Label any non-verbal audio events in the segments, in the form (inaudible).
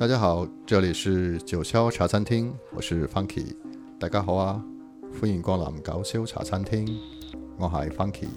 大家好，这里是九霄茶餐厅，我是 Funky。大家好啊，欢迎光临九霄茶餐厅，我係 Funky。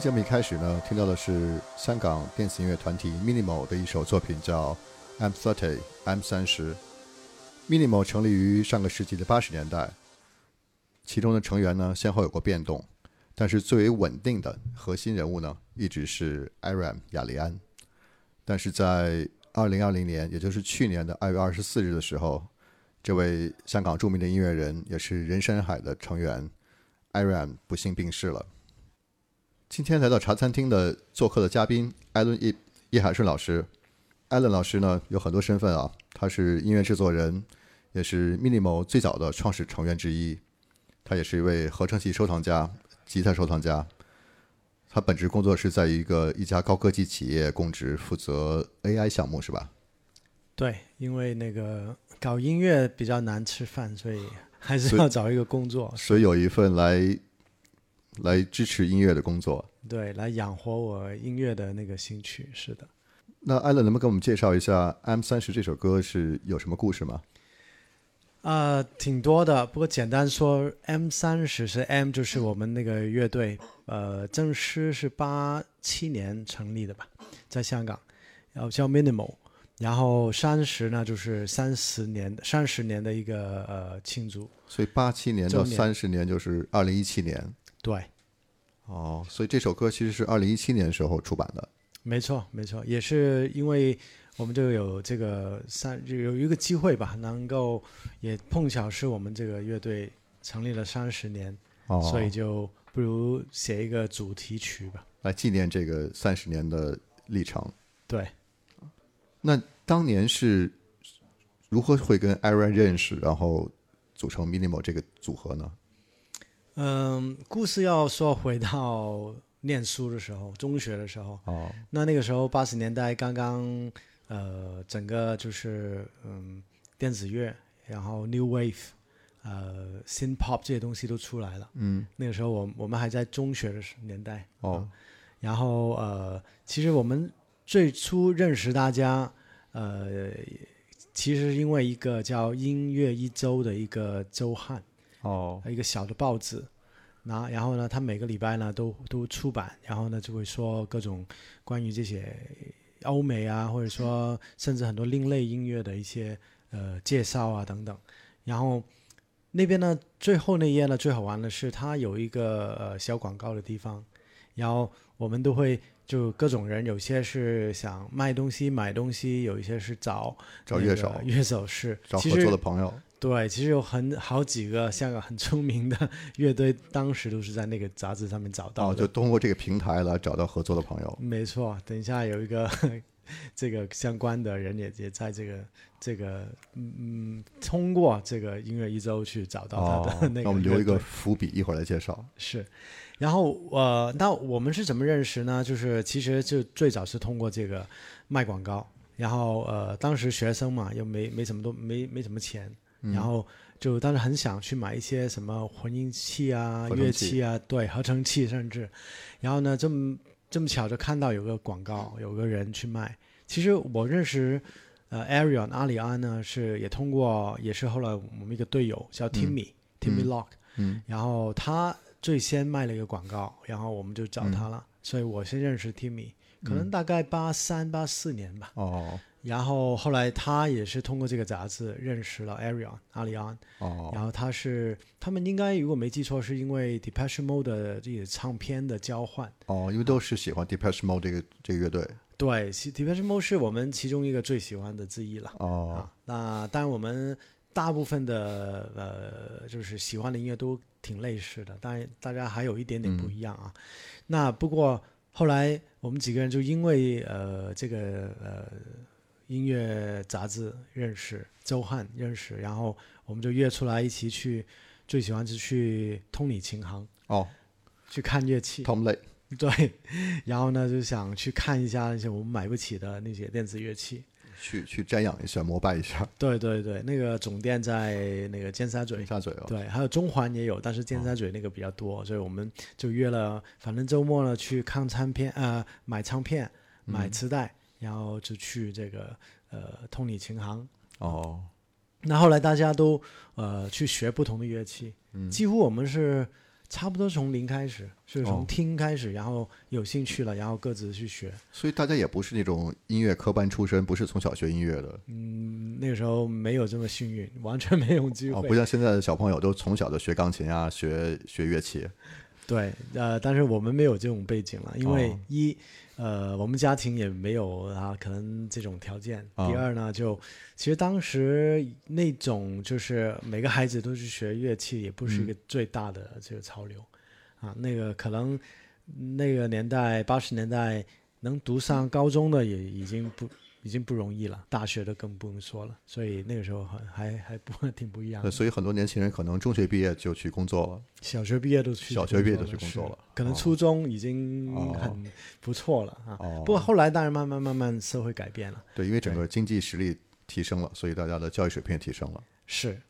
节目一开始呢，听到的是香港电子音乐团体 Minimal 的一首作品，叫《I'm Thirty》，I'm 三十。Minimal 成立于上个世纪的八十年代，其中的成员呢先后有过变动，但是最为稳定的核心人物呢一直是 Iram 亚利安。但是在二零二零年，也就是去年的二月二十四日的时候，这位香港著名的音乐人，也是人山人海的成员 Iram 不幸病逝了。今天来到茶餐厅的做客的嘉宾艾伦叶叶海顺老师，艾伦老师呢有很多身份啊，他是音乐制作人，也是 Minimal 最早的创始成员之一，他也是一位合成器收藏家、吉他收藏家。他本职工作是在一个一家高科技企业供职，负责 AI 项目，是吧？对，因为那个搞音乐比较难吃饭，所以还是要找一个工作。所以有一份来来支持音乐的工作，对，来养活我音乐的那个兴趣。是的。那艾伦能不能给我们介绍一下《M 三十》这首歌是有什么故事吗？啊，挺多的。不过简单说，M 三十是 M，就是我们那个乐队。呃，正式是八七年成立的吧，在香港，然后叫 Minimal。然后三十呢，就是三十年三十年的一个呃庆祝。所以八七年到三十年就是二零一七年。对。哦，所以这首歌其实是二零一七年时候出版的。没错，没错，也是因为我们就有这个三有一个机会吧，能够也碰巧是我们这个乐队成立了三十年，哦所以就。不如写一个主题曲吧，来纪念这个三十年的历程。对，那当年是如何会跟 Aaron 认识，然后组成 Minimal 这个组合呢？嗯，故事要说回到念书的时候，中学的时候。哦。那那个时候八十年代刚刚，呃，整个就是嗯电子乐，然后 New Wave。呃，新 pop 这些东西都出来了。嗯，那个时候我我们还在中学的年代。哦，然后呃，其实我们最初认识大家，呃，其实因为一个叫《音乐一周》的一个周刊。哦。一个小的报纸，那然后呢，他每个礼拜呢都都出版，然后呢就会说各种关于这些欧美啊，或者说甚至很多另类音乐的一些呃介绍啊等等，然后。那边呢，最后那页呢，最好玩的是它有一个呃小广告的地方，然后我们都会就各种人，有些是想卖东西、买东西，有一些是找找乐手，乐手是找合作的朋友。对，其实有很好几个香港很出名的 (laughs) 乐队，当时都是在那个杂志上面找到。哦，就通过这个平台来找到合作的朋友。没错，等一下有一个 (laughs) 这个相关的人也也在这个。这个嗯嗯，通过这个音乐一周去找到他的那个。那我们留一个伏笔，一会儿来介绍。是，然后呃，那我们是怎么认识呢？就是其实就最早是通过这个卖广告，然后呃，当时学生嘛，又没没什么都没没什么钱，然后就当时很想去买一些什么混音器啊、乐器啊，对，合成器甚至，然后呢，这么这么巧就看到有个广告，有个人去卖。其实我认识。呃，Arion 阿里安呢是也通过，也是后来我们一个队友叫 Timmy，Timmy Lock，嗯，然后他最先卖了一个广告，然后我们就找他了，所以我先认识 Timmy，可能大概八三八四年吧，哦，然后后来他也是通过这个杂志认识了 Arion 阿里安，哦，然后他是他们应该如果没记错，是因为 Depeche Mode 的这个唱片的交换，哦，因为都是喜欢 Depeche Mode 这个这个乐队。对，Depeche Mode 是我们其中一个最喜欢的之一了。哦，那当然我们大部分的呃，就是喜欢的音乐都挺类似的，当然大家还有一点点不一样啊。那不过后来我们几个人就因为呃这个呃音乐杂志认识，周汉认识，然后我们就约出来一起去，最喜欢是去通里琴行哦，去看乐器。通礼。(laughs) 对，然后呢就想去看一下那些我们买不起的那些电子乐器，去去瞻仰一下，膜拜一下。对对对，那个总店在那个尖沙咀。尖沙咀哦。对，还有中环也有，但是尖沙咀那个比较多，所以我们就约了，反正周末呢去看唱片，呃，买唱片，买磁带，然后就去这个呃通理琴行。哦。那后来大家都呃去学不同的乐器，几乎我们是。差不多从零开始，是从听开始，然后有兴趣了，然后各自去学。所以大家也不是那种音乐科班出身，不是从小学音乐的。嗯，那个时候没有这么幸运，完全没有机会。哦，不像现在的小朋友都从小就学钢琴啊，学学乐器。对，呃，但是我们没有这种背景了，因为一。呃，我们家庭也没有啊，可能这种条件。第二呢，就其实当时那种就是每个孩子都去学乐器，也不是一个最大的这个潮流啊。那个可能那个年代八十年代能读上高中的也已经不。已经不容易了，大学的更不用说了，所以那个时候还还还不挺不一样。所以很多年轻人可能中学毕业就去工作了，小学毕业都去，小学毕业就去工作了，可能初中已经很不错了啊。不过后来当然慢慢慢慢社会改变了，对，因为整个经济实力提升了，所以大家的教育水平也提升了。是，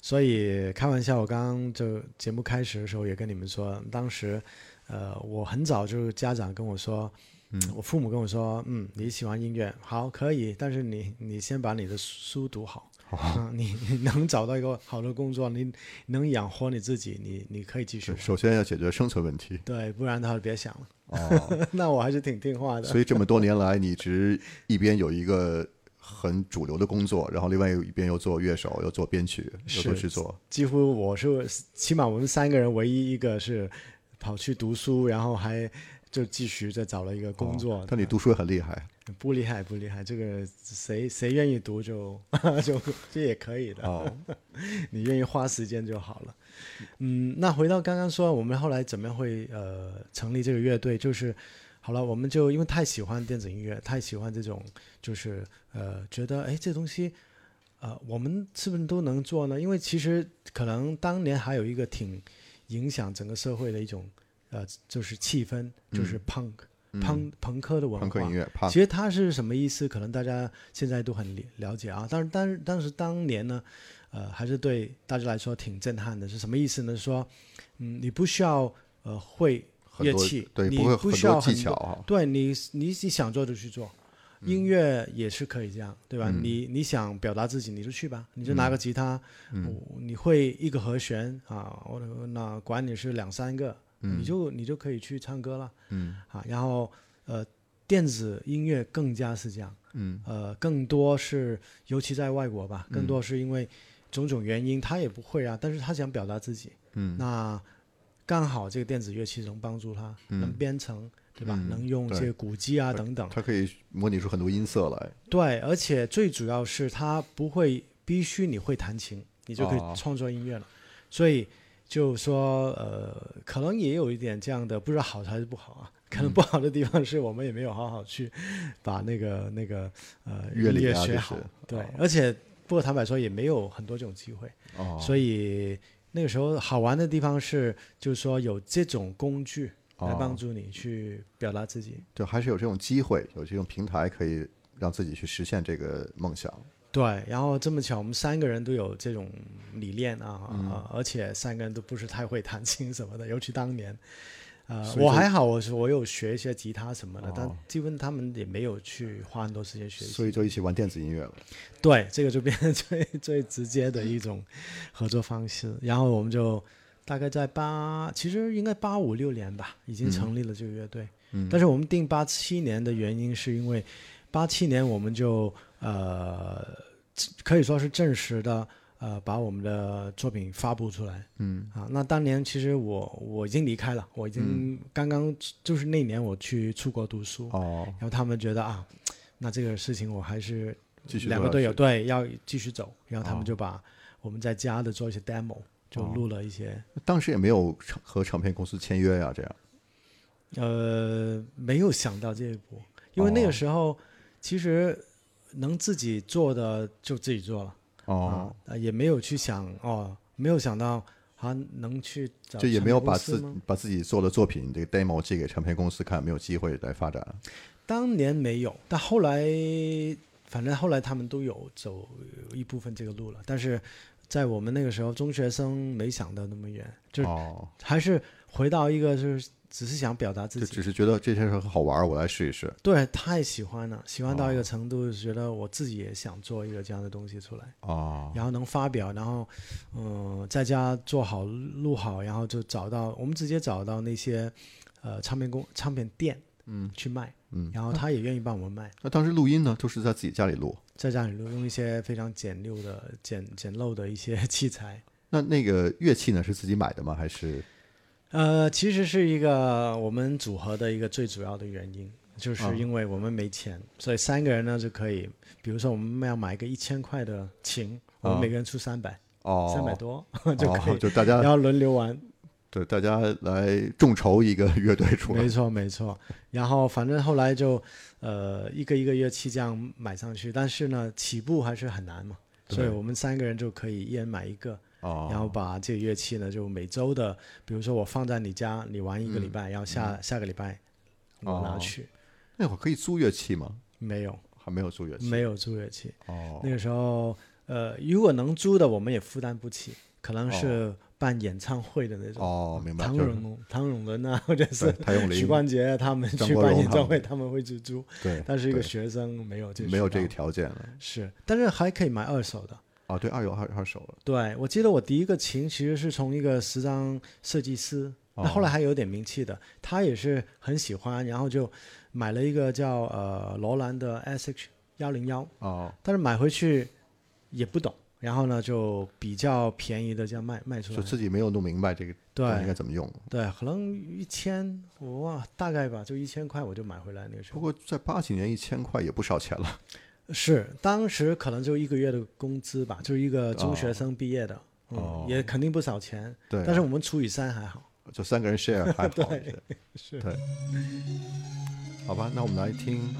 所以开玩笑，我刚刚就节目开始的时候也跟你们说，当时呃我很早就家长跟我说。嗯，我父母跟我说，嗯，你喜欢音乐，好，可以，但是你你先把你的书读好，啊，(laughs) 你你能找到一个好的工作，你能养活你自己，你你可以继续。首先要解决生存问题。对，不然的话别想了。哦，(laughs) 那我还是挺听话的。所以这么多年来，你一直一边有一个很主流的工作，然后另外一边又做乐手，又做编曲，又做制作。几乎我是起码我们三个人唯一一个是跑去读书，然后还。就继续再找了一个工作。但你读书也很厉害。(laughs) 不厉害，不厉害。这个谁谁愿意读就 (laughs) 就这也可以的。哦。(laughs) 你愿意花时间就好了。嗯，那回到刚刚说，我们后来怎么样会呃成立这个乐队？就是好了，我们就因为太喜欢电子音乐，太喜欢这种，就是呃觉得哎这东西呃我们是不是都能做呢？因为其实可能当年还有一个挺影响整个社会的一种。呃，就是气氛，就是 punk punk 朋克的文化。朋克音乐，其实它是什么意思？可能大家现在都很了解啊。但是，但是，但是当年呢，呃，还是对大家来说挺震撼的。是什么意思呢？说，嗯，你不需要呃会乐器，对，你不需要技巧，对你，你你想做就去做。音乐也是可以这样，对吧？你你想表达自己，你就去吧，你就拿个吉他，你会一个和弦啊，我那管你是两三个。你就你就可以去唱歌了，嗯，啊，然后呃，电子音乐更加是这样，嗯，呃，更多是尤其在外国吧，更多是因为种种原因，他也不会啊，但是他想表达自己，嗯，那刚好这个电子乐器能帮助他，能编程，对吧？能用这些鼓机啊等等，它可以模拟出很多音色来，对，而且最主要是它不会必须你会弹琴，你就可以创作音乐了，所以。就说呃，可能也有一点这样的，不知道好还是不好啊。可能不好的地方是我们也没有好好去把那个那个呃乐理学好。对，而且不过坦白说也没有很多这种机会。哦。所以那个时候好玩的地方是，就是说有这种工具来帮助你去表达自己。就还是有这种机会，有这种平台可以让自己去实现这个梦想。对，然后这么巧，我们三个人都有这种理念啊，而且三个人都不是太会弹琴什么的，尤其当年，呃，我还好，我是我有学一些吉他什么的，但基本他们也没有去花很多时间学习，所以就一起玩电子音乐了。对，这个就变成最 (laughs) 最直接的一种合作方式。然后我们就大概在八，其实应该八五六年吧，已经成立了这个乐队。嗯，但是我们定八七年的原因是因为八七年我们就。呃，可以说是正式的，呃，把我们的作品发布出来。嗯，啊，那当年其实我我已经离开了，我已经刚刚就是那年我去出国读书。哦。然后他们觉得啊，那这个事情我还是两个队友对要继续走，然后他们就把我们在家的做一些 demo，就录了一些。当时也没有和唱片公司签约呀，这样。呃，没有想到这一步，因为那个时候其实。能自己做的就自己做了，哦，也没有去想哦，没有想到还能去找就也没有把自把自己做的作品这个 demo 寄给唱片公司看，没有机会来发展。当年没有，但后来反正后来他们都有走一部分这个路了，但是在我们那个时候，中学生没想到那么远，就是还是回到一个就是只是想表达自己，就只是觉得这件事很好玩，我来试一试。对，太喜欢了，喜欢到一个程度，觉得我自己也想做一个这样的东西出来。哦，然后能发表，然后嗯，在家做好录好，然后就找到我们直接找到那些呃唱片公唱片店，嗯，去卖，嗯，然后他也愿意帮我们卖。那当时录音呢，都是在自己家里录，在家里录，用一些非常简陋的、简简陋的一些器材。那那个乐器呢，是自己买的吗？还是？呃，其实是一个我们组合的一个最主要的原因，就是因为我们没钱，所以三个人呢就可以，比如说我们要买一个一千块的琴，我们每个人出三百，哦，三百多 (laughs) 就可以，就大家然后轮流玩，对，大家来众筹一个乐队出来，没错没错。然后反正后来就呃一个一个乐器这样买上去，但是呢起步还是很难嘛，所以我们三个人就可以一人买一个。然后把这个乐器呢，就每周的，比如说我放在你家，你玩一个礼拜，然后下下个礼拜我拿去。那会儿可以租乐器吗？没有，还没有租乐器。没有租乐器。哦。那个时候，呃，如果能租的，我们也负担不起，可能是办演唱会的那种。哦，明白。唐永唐荣伦啊，(laughs) 或者是许冠杰他们去办演唱会，他们会去租。对。但是一个学生没有这没有这个条件了。是，但是还可以买二手的。哦，对，二有二二手了。对，我记得我第一个琴其实是从一个时装设计师，那后来还有点名气的，他也是很喜欢，然后就买了一个叫呃罗兰的 S H 幺零幺。哦。但是买回去也不懂，然后呢就比较便宜的这样卖卖出来。就自己没有弄明白这个对应该怎么用。对，可能一千我忘了大概吧，就一千块我就买回来那个时候。不过在八几年一千块也不少钱了。是，当时可能就一个月的工资吧，就是一个中学生毕业的，嗯，也肯定不少钱。对，但是我们除以三还好，就三个人 share 还好。对，是。对，好吧，那我们来听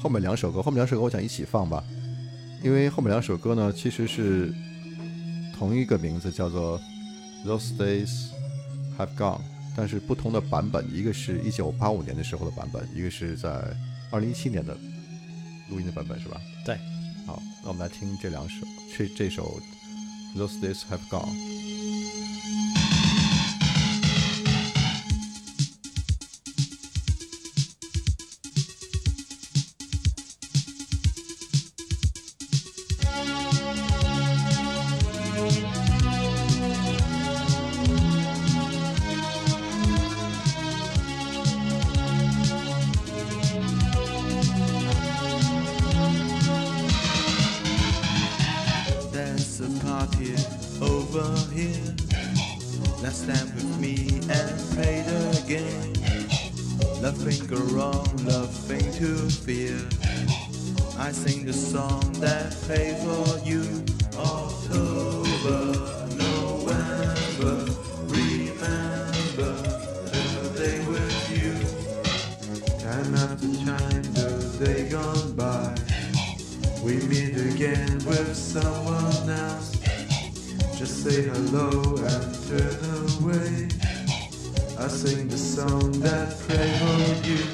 后面两首歌。后面两首歌我想一起放吧，因为后面两首歌呢其实是同一个名字，叫做《Those Days Have Gone》，但是不同的版本，一个是一九八五年的时候的版本，一个是在二零一七年的。录音的版本是吧？对，好，那我们来听这两首，这这首《Those Days Have Gone》。Nothing go wrong, nothing to fear. I sing the song that pays for you. October, November, remember the day with you. Time after time, the day gone by. We meet again with someone else. Just say hello and turn away. I sing the song that prevailed you.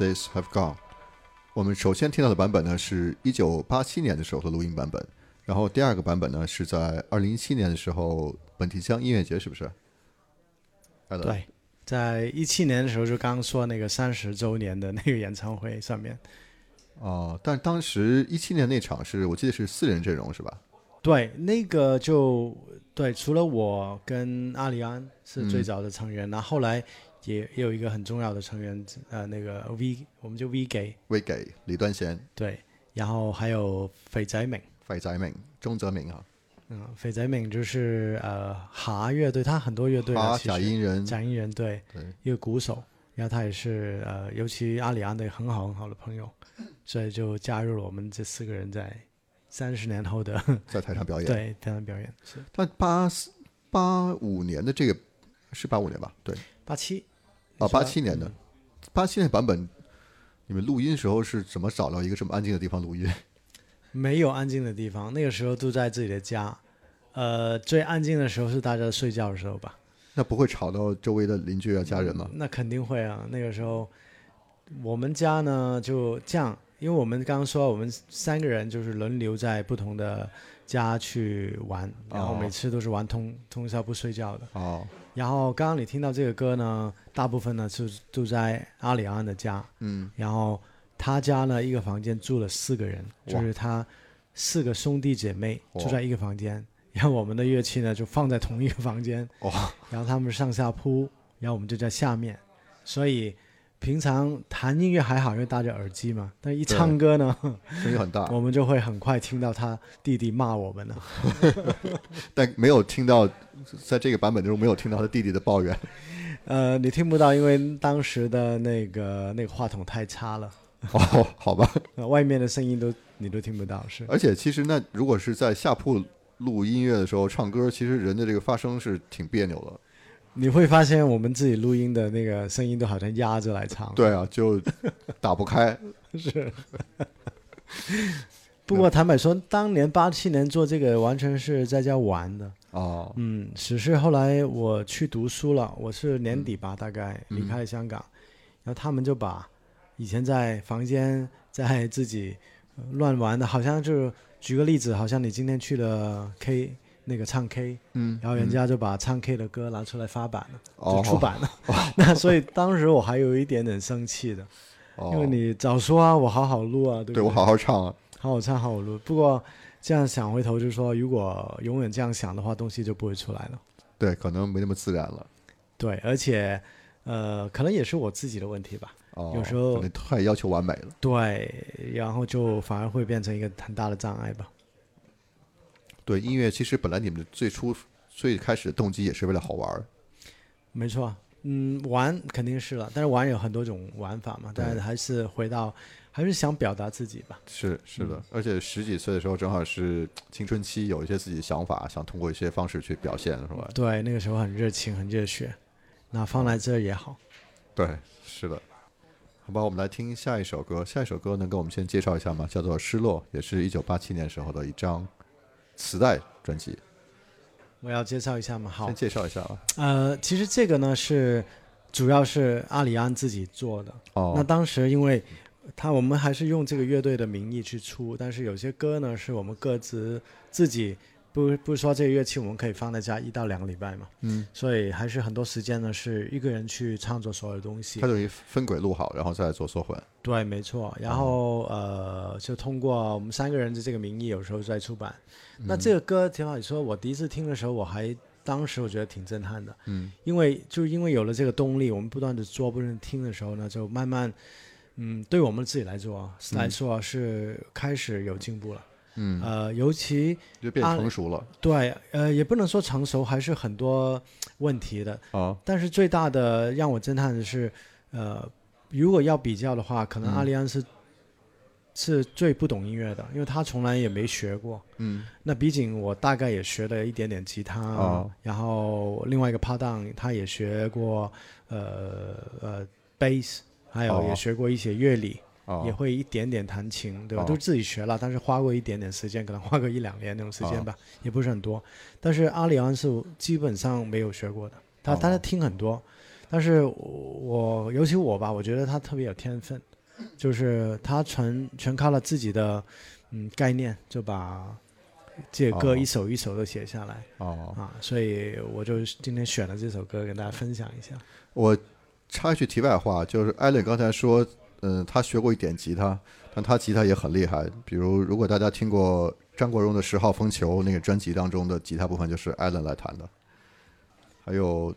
Days Have Gone。我们首先听到的版本呢是一九八七年的时候的录音版本，然后第二个版本呢是在二零一七年的时候本提江音乐节，是不是？对，在一七年的时候就刚说那个三十周年的那个演唱会上面。哦，但当时一七年那场是我记得是四人阵容是吧？对，那个就对，除了我跟阿里安是最早的成员，那、后来也也有一个很重要的成员，呃，那个 V，我们就 V 给。V 给、李端贤、对，然后还有肥仔明，肥仔明、钟泽明啊，嗯，肥仔明就是呃哈乐队，他很多乐队啊，哈其实。假音人，假音人对，对，一个鼓手，然后他也是呃，尤其阿里安的很好很好的朋友，(laughs) 所以就加入了我们这四个人在三十年后的在台上表演。(laughs) 对台上表演，是。但八四八五年的这个是八五年吧？对，八七啊，八七年的，八七年版本，你们录音时候是怎么找到一个这么安静的地方录音？(laughs) 没有安静的地方，那个时候都在自己的家，呃，最安静的时候是大家睡觉的时候吧。那不会吵到周围的邻居啊、家人吗？那肯定会啊，那个时候我们家呢就这样，因为我们刚刚说我们三个人就是轮流在不同的家去玩，然后哦每次都是玩通通宵不睡觉的。哦，然后刚刚你听到这个歌呢，大部分呢是住在阿里安的家，嗯，然后他家呢一个房间住了四个人，就是他四个兄弟姐妹住在一个房间，然后我们的乐器呢就放在同一个房间，哦然后他们上下铺，然后我们就在下面，所以平常弹音乐还好，因为戴着耳机嘛，但一唱歌呢，声音很大，(laughs) 我们就会很快听到他弟弟骂我们了。(laughs) 但没有听到，在这个版本中没有听到他弟弟的抱怨。(laughs) 呃，你听不到，因为当时的那个那个话筒太差了，哦，好吧。呃，外面的声音都你都听不到，是。而且其实那如果是在下铺录音乐的时候唱歌，其实人的这个发声是挺别扭的。你会发现我们自己录音的那个声音都好像压着来唱。，对啊，就打不开。(laughs) 是。不过坦白说，当年八七年做这个完全是在家玩的。哦，嗯，只是后来我去读书了，我是年底吧，大概离开了香港，然后他们就把以前在房间在自己呃乱玩的，好像就是举个例子，好像你今天去了 K 那个唱 K，嗯，然后人家就把唱 K 的歌拿出来发版了，哦就出版了。(laughs) 那所以当时我还有一点点生气的，哦，因为你早说啊，我好好录啊，对不对我好好唱啊。好好唱，好好录。不过这样想回头就是说，如果永远这样想的话，东西就不会出来了。对，可能没那么自然了。对，而且呃，可能也是我自己的问题吧。哦，有时候可能太要求完美了。对，然后就反而会变成一个很大的障碍吧。对，音乐其实本来你们最初最开始的动机也是为了好玩儿。没错，嗯，玩肯定是了，但是玩有很多种玩法嘛，但是还是回到，还是想表达自己吧。是是嗯的，而且十几岁的时候正好是青春期，有一些自己的想法，想通过一些方式去表现，是吧？对，那个时候很热情，很热血，那放在这儿也好。对，是的。好吧，我们来听下一首歌。下一首歌能给我们先介绍一下吗？叫做《失落》，也是一九八七年时候的一张磁带专辑。我要介绍一下嘛，好先，介绍一下吧。呃，其实这个呢是主要是阿里安自己做的。哦那哦，当时因为他我们还是用这个乐队的名义去出，但是有些歌呢是我们各自自己不不是说这个乐器我们可以放在家一到两个礼拜嘛，嗯，所以还是很多时间呢是一个人去创作所有东西它。等于分轨录好，然后再做缩混。对，没错。然后呃，就通过我们三个人的这个名义，有时候在出版。那这个歌，挺好你说我第一次听的时候，我还当时我觉得挺震撼的，嗯，因为就因为有了这个动力，我们不断的做，不断听的时候呢，就慢慢，嗯，对我们自己来说啊来说啊是开始有进步了。嗯，呃，尤其就变成熟了。对，呃，也不能说成熟，还是很多问题的。啊。但是最大的让我震撼的是，呃，如果要比较的话，可能嗯。阿利安是、是最不懂音乐的，因为他从来也没学过。嗯，那毕竟我大概也学了一点点吉他，哦然后另外一个拍档他也学过呃呃 bass，还有哦也学过一些乐理，哦，也会一点点弹琴，对吧？哦都自己学了，但是花过一点点时间，可能花个一两年那种时间吧，也不是很多。但是阿里安是基本上没有学过的，他哦他在听很多，但是我尤其我吧，我觉得他特别有天分，就是他全全靠了自己的嗯概念，就把这些歌哦一首一首的写下来、哦，啊，所以我就今天选了这首歌跟大家分享一下。我插一句题外话，就是艾伦刚才说，嗯、他学过一点吉他，但他吉他也很厉害。比如，如果大家听过张国荣的《十号风球》那个专辑当中的吉他部分，就是艾伦来弹的。还有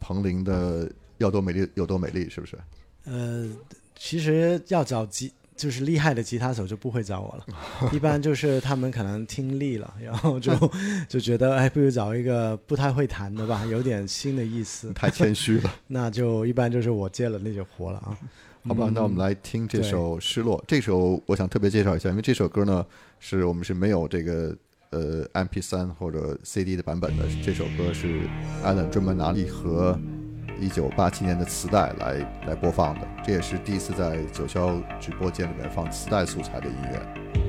彭羚的《要多美丽有多美丽》，是不是？呃，其实要找吉就是厉害的吉他手就不会找我了，一般就是他们可能听腻了，然后就 (laughs) 就觉得哎，不如找一个不太会弹的吧，有点新的意思，太谦虚了。(laughs) 那就一般就是我接了那些活了啊。好吧，那我们来听这首《失落》。这首我想特别介绍一下，因为这首歌呢是我们是没有这个呃 MP 3或者 CD 的版本的。这首歌是 Alan 专门拿了一盒1987年的磁带来来播放的，这也是第一次在九霄直播间里面放磁带素材的音乐。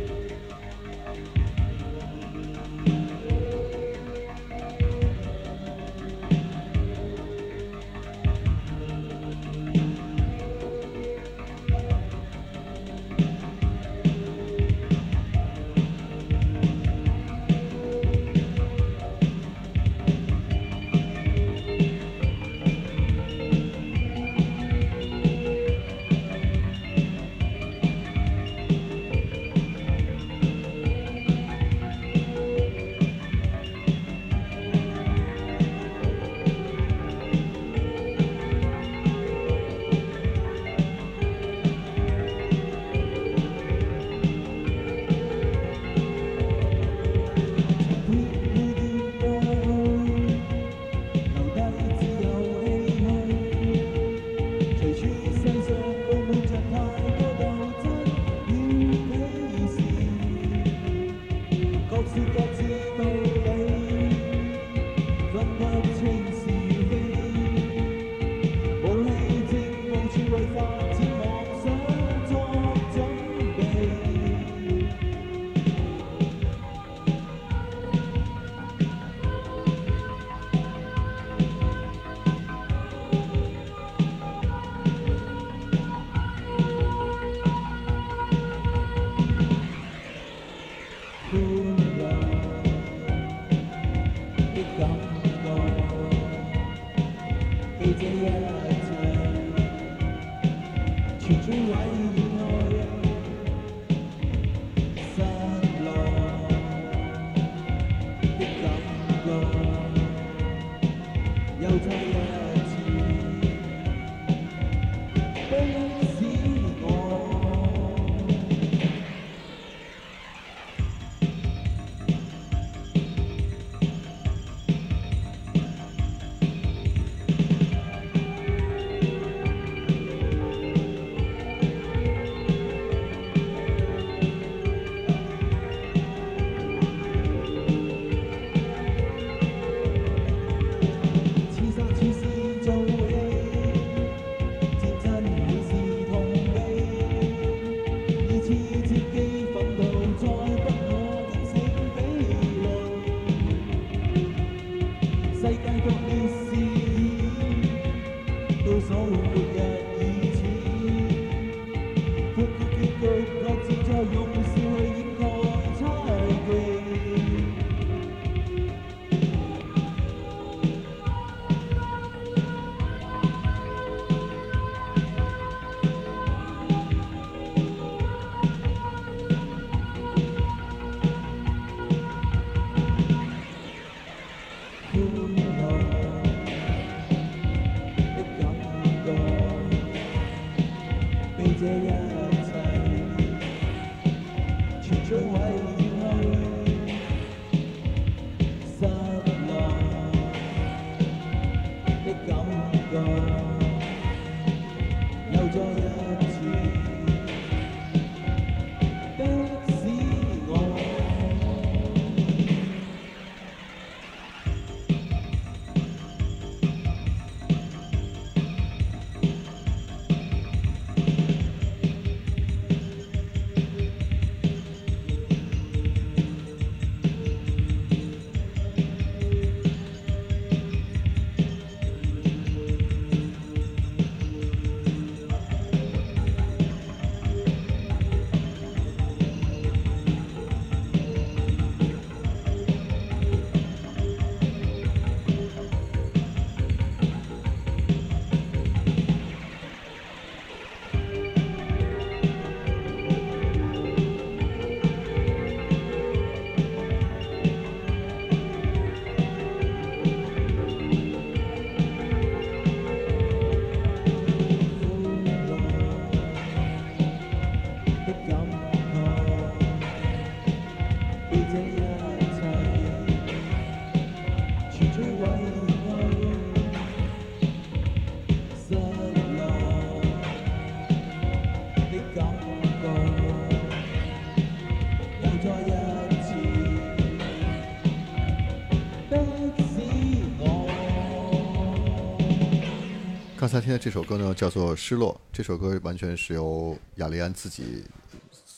才听的这首歌呢，叫做《失落》。这首歌完全是由雅利安自己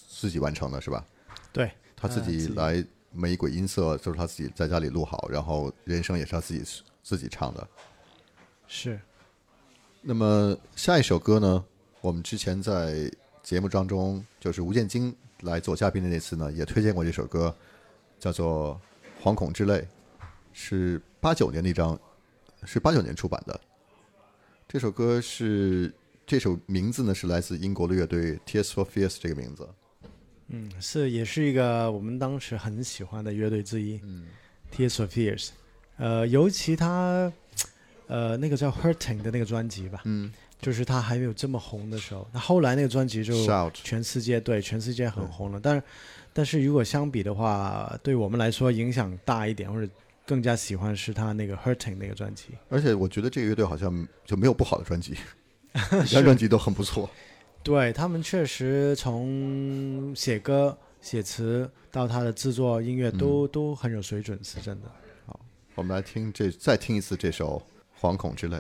自己完成的，是吧？对，他自己来每一轨音色都是他自己在家里录好，然后人声也是他自己自己唱的。是那么下一首歌呢，我们之前在节目当中，就是吴建京来做嘉宾的那次呢，也推荐过这首歌，叫做《惶恐之泪》，是八九年的一张，是八九年出版的。这首歌是这首名字呢是来自英国的乐队 Tears for Fears 这个名字。嗯，是也是一个我们当时很喜欢的乐队之一。嗯，Tears for Fears，呃，尤其他呃那个叫 Hurting 的那个专辑吧，嗯，就是他还没有这么红的时候，那后来那个专辑就全世界对全世界很红了。但是但是如果相比的话，对我们来说影响大一点，或者更加喜欢是他那个 Hurting 那个专辑。而且我觉得这个乐队好像就没有不好的专辑，(laughs) 每张专辑都很不错。对他们确实从写歌、写词到他的制作音乐都、都很有水准，是真的。好我们来听这再听一次这首《惶恐之泪》。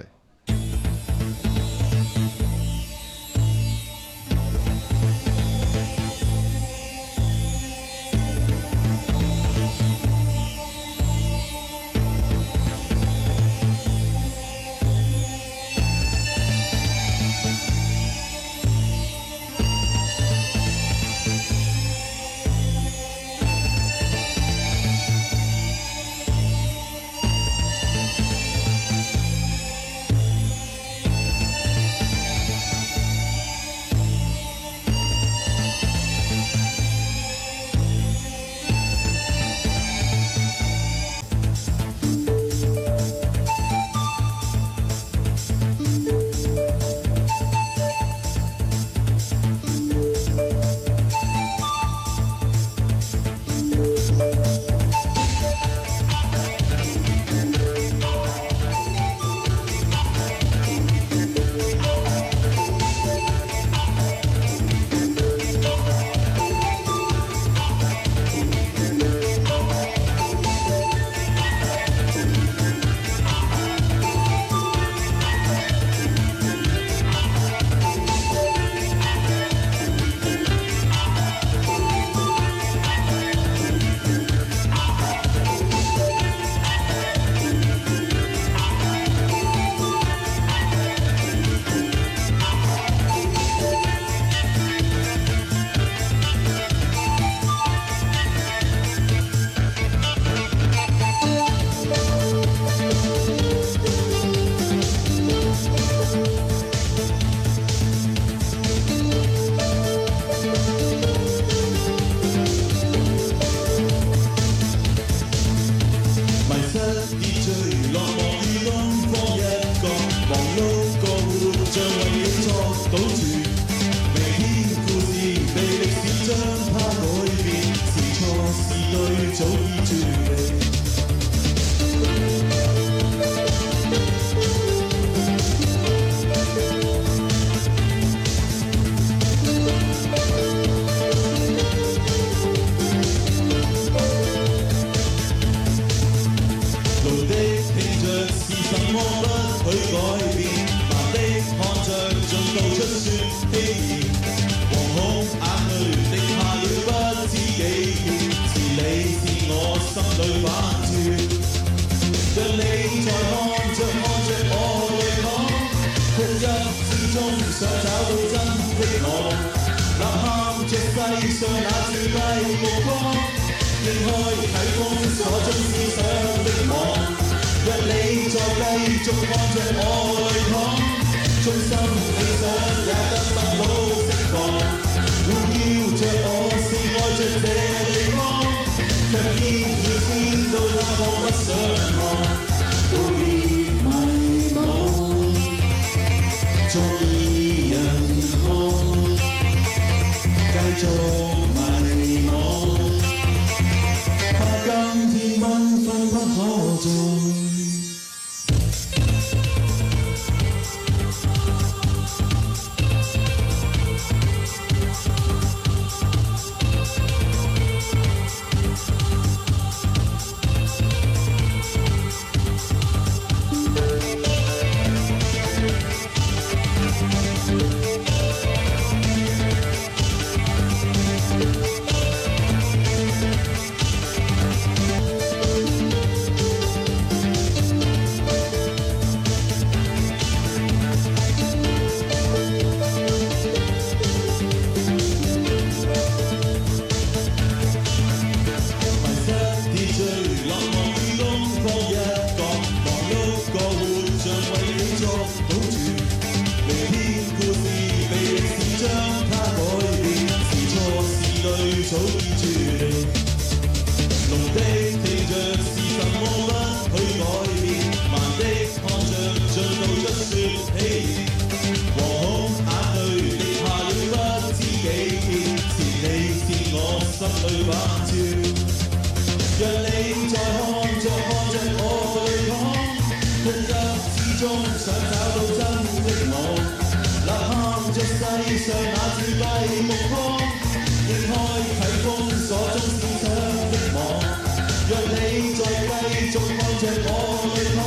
着我對抗，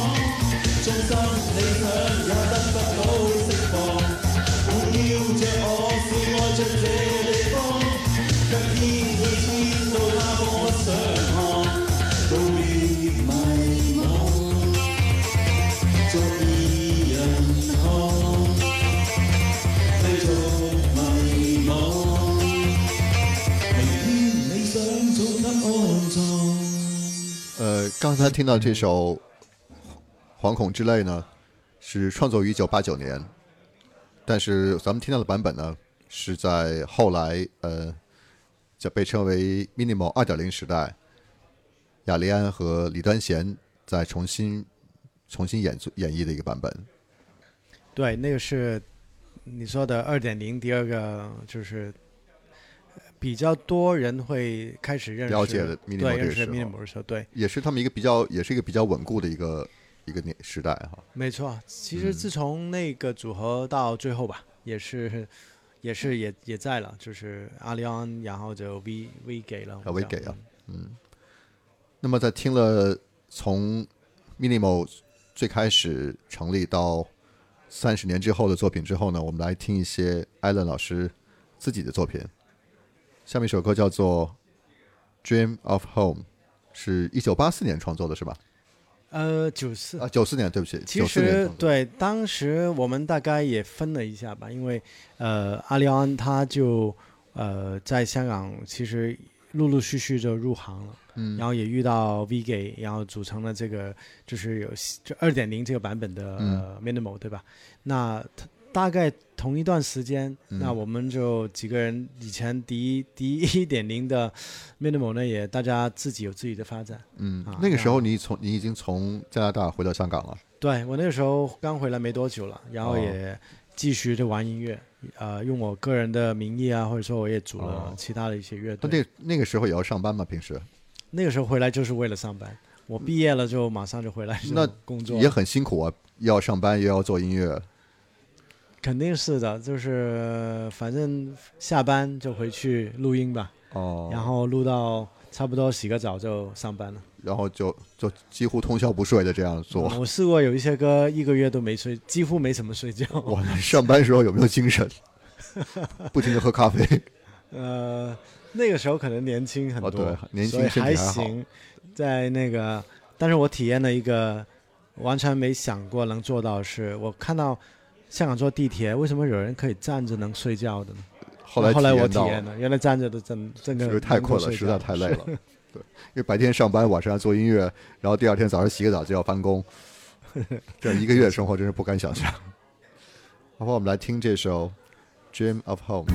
纵心理想也得不到释放，環繞着我是爱着這刚才听到这首《惶恐之泪》呢，是创作于一九八九年，但是咱们听到的版本呢，是在后来呃，叫被称为 Minimal 二点零时代，雅利安和李端贤在重新重新演演绎的一个版本。对，那个是你说的二点零，第二个就是比较多人会开始认识了解的 Minimal 对，认识这个时候 Minimal 的时候，对，也是他们一个比较，也是一个比较稳固的一个一个年时代哈。没错。其嗯实自从那个组合到最后吧，也是也是也也在了，就是阿里安，然后就 V V 给了，啊 V 给啊嗯那么在听了从 Minimal 最开始成立到三十年之后的作品之后呢，我们来听一些艾伦老师自己的作品。下面一首歌叫做《Dream of Home》，是一九八四年创作的，是吧？呃，九四啊，九四年，对不起，其实对，当时我们大概也分了一下吧，因为呃，阿里安他就呃在香港其实陆陆续续就入行了，嗯然后也遇到 V Gay，然后组成了这个就是有就二点零这个版本的、嗯呃 Minimal 对吧？那他大概同一段时间，嗯那我们就几个人以前第一第一点零的 Minimal 呢，也大家自己有自己的发展。嗯啊，那个时候你从你已经从加拿大回到香港了，对我那个时候刚回来没多久了，然后哦也继续就玩音乐，呃，用我个人的名义啊，或者说我也组了哦其他的一些乐那队。那那个时候也要上班吗？平时那个时候回来就是为了上班，我毕业了就马上就回来那工作，也很辛苦啊，又要上班又要做音乐。肯定是的，就是反正下班就回去录音吧，哦，然后录到差不多洗个澡就上班了。然后就就几乎通宵不睡的这样做。嗯我试过有一些歌一个月都没睡，几乎没怎么睡觉。哇，那上班时候有没有精神？不停的喝咖啡。(laughs) 呃，那个时候可能年轻很哦多，对年轻还还行。在那个，但是我体验了一个完全没想过能做到的事。我看到香港坐地铁，为什么有人可以站着能睡觉的呢？后来后来我体验了，原来站着的真真的就是太困了，实在太累。了。(laughs) 对，因为白天上班，晚上要做音乐，然后第二天早上洗个澡就要翻工，(laughs) 这一个月的生活真是不敢想象。好吧，我们来听这首《Dream of Home》。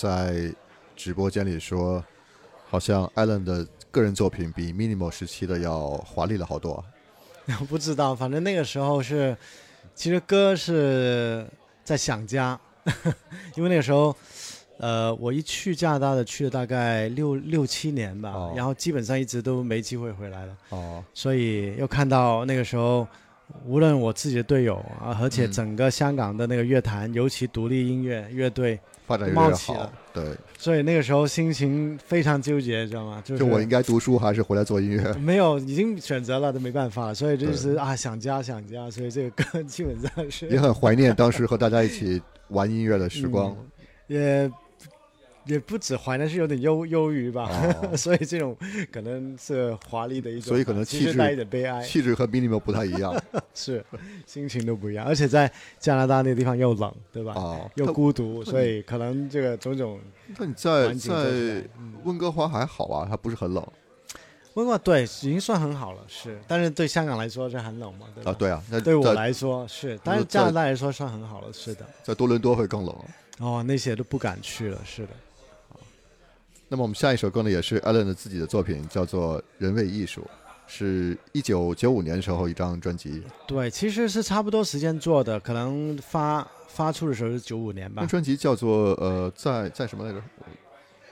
在直播间里说，好像 Allen 的个人作品比 Minimal 时期的要华丽了好多。(laughs) 不知道，反正那个时候是，其实歌是在想家，(laughs) 因为那个时候，呃，我一去加拿大的去了大概六六七年吧，哦。然后基本上一直都没机会回来了，哦，所以又看到那个时候，无论我自己的队友啊，而且嗯整个香港的那个乐坛，尤其独立音乐乐队，发展越来越好。对，所以那个时候心情非常纠结，知道吗？就是就我应该读书还是回来做音乐？(laughs) 没有，已经选择了，都没办法，所以就是啊，想家想家，所以这个歌基本上是也很怀念当时和大家一起玩音乐的时光。(laughs) 也也不止怀念，是有点忧忧郁吧。哦 (laughs) 所以这种可能是华丽的一种，所以可能气质其实带一点悲哀，气质和 Minimal 不太一样 (laughs) 是心情都不一样。而且在加拿大那个地方又冷，对吧？哦。又孤独，所以可能这个种种那你在在嗯温哥华还好啊，它不是很冷温哥华对已经算很好了，是，但是对香港来说是很冷嘛，对吧？啊？对啊，那对我来说是，但是加拿大来说算很好了，是的。在多伦多会更冷。哦，那些都不敢去了，是的。那么我们下一首歌呢，也是 Allen 的自己的作品，叫做《人为艺术》，是一九九五年时候一张专辑。对，其实是差不多时间做的，可能发发出的时候是九五年吧。那专辑叫做呃，在在什么来着？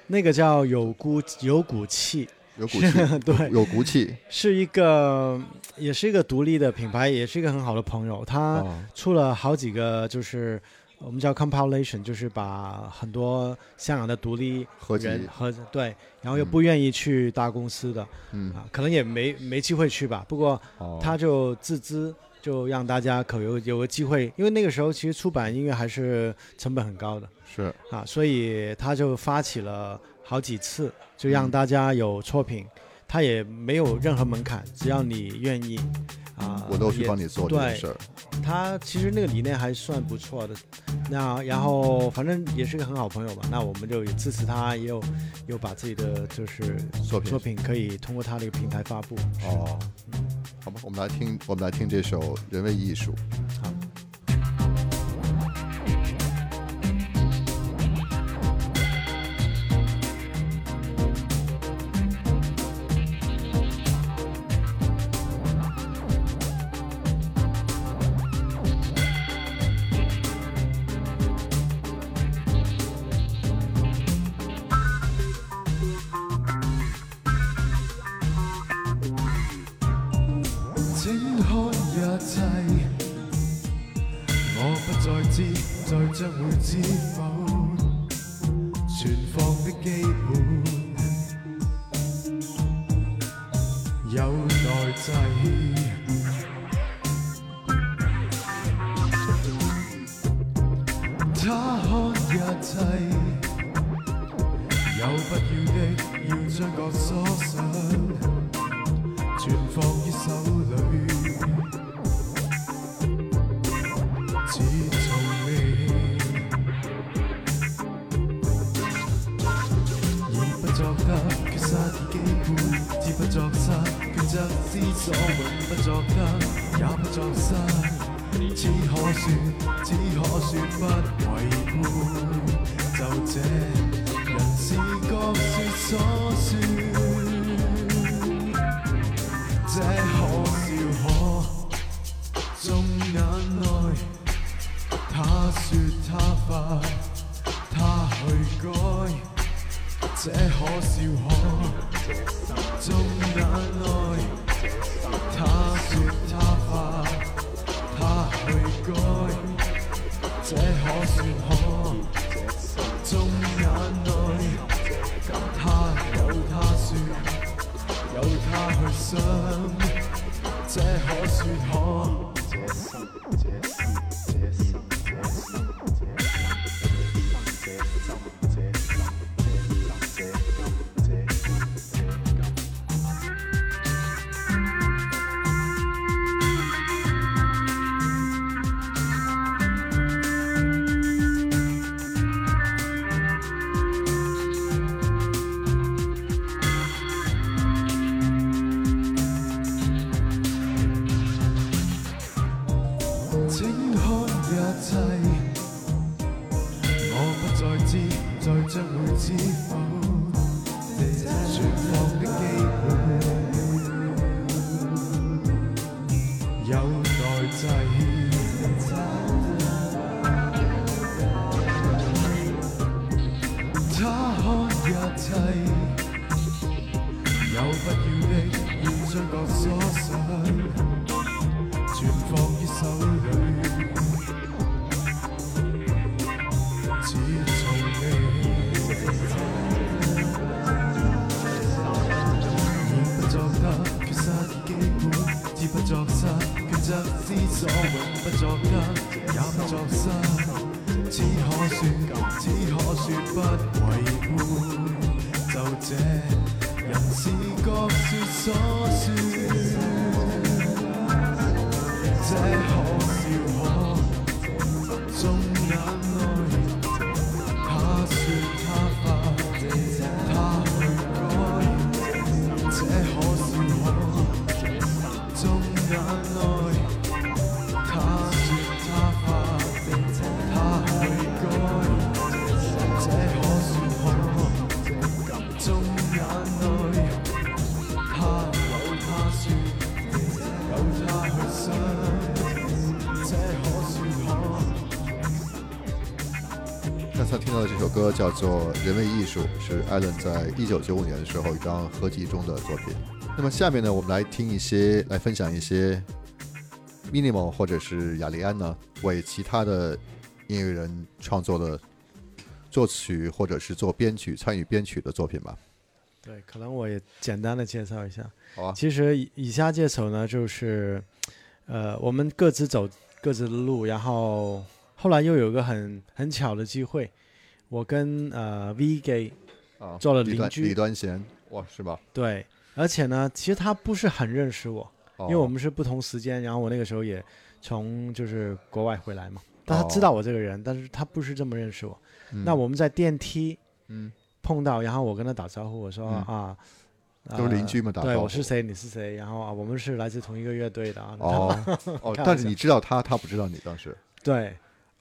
那个叫有骨有骨气，有骨 (laughs) 气，对，有骨气 (laughs) 是一个也是一个独立的品牌，也是一个很好的朋友。他啊出了好几个，就是我们叫 compilation，就是把很多香港的独立人和对，然后又嗯不愿意去大公司的、嗯。啊，可能也没没机会去吧。不过哦他就自资，就让大家可有有个机会，因为那个时候其实出版音乐还是成本很高的。是。啊，所以他就发起了好几次，就让嗯。大家有作品，他也没有任何门槛，只要你愿意啊，我都去帮你做这件事儿。他其实那个理念还算不错的，那然后反正也是个很好朋友吧，那我们就也支持他，也有有把自己的就是作品作品可以通过他的一个平台发布。是哦，好吧，我们来听，我们来听这首《人为艺术》。好。再将会知否？说谎。叫做《人为艺术》，是艾伦在一九九五年的时候一张合集中的作品。那么下面呢，我们来听一些，来分享一些 Minimal 或者是雅利安呢为其他的音乐人创作的作曲或者是做编曲、参与编曲的作品吧。对，可能我也简单的介绍一下。好啊，其实以以下这首呢，就是呃，我们各自走各自的路，然后后来又有个很很巧的机会，我跟呃 V 给啊，做了邻居李端贤，哇，是吧？对，而且呢，其实他不是很认识我，哦因为我们是不同时间，然后我那个时候也从就是国外回来嘛，但他哦知道我这个人，但是他不是这么认识我。嗯那我们在电梯嗯，碰到，然后我跟他打招呼，我说、嗯啊。都是邻居嘛打对，招呼我是谁，你是谁，然后啊，我们是来自同一个乐队的啊。哦 (laughs) 哦，但是你知道他，他不知道你当时。对，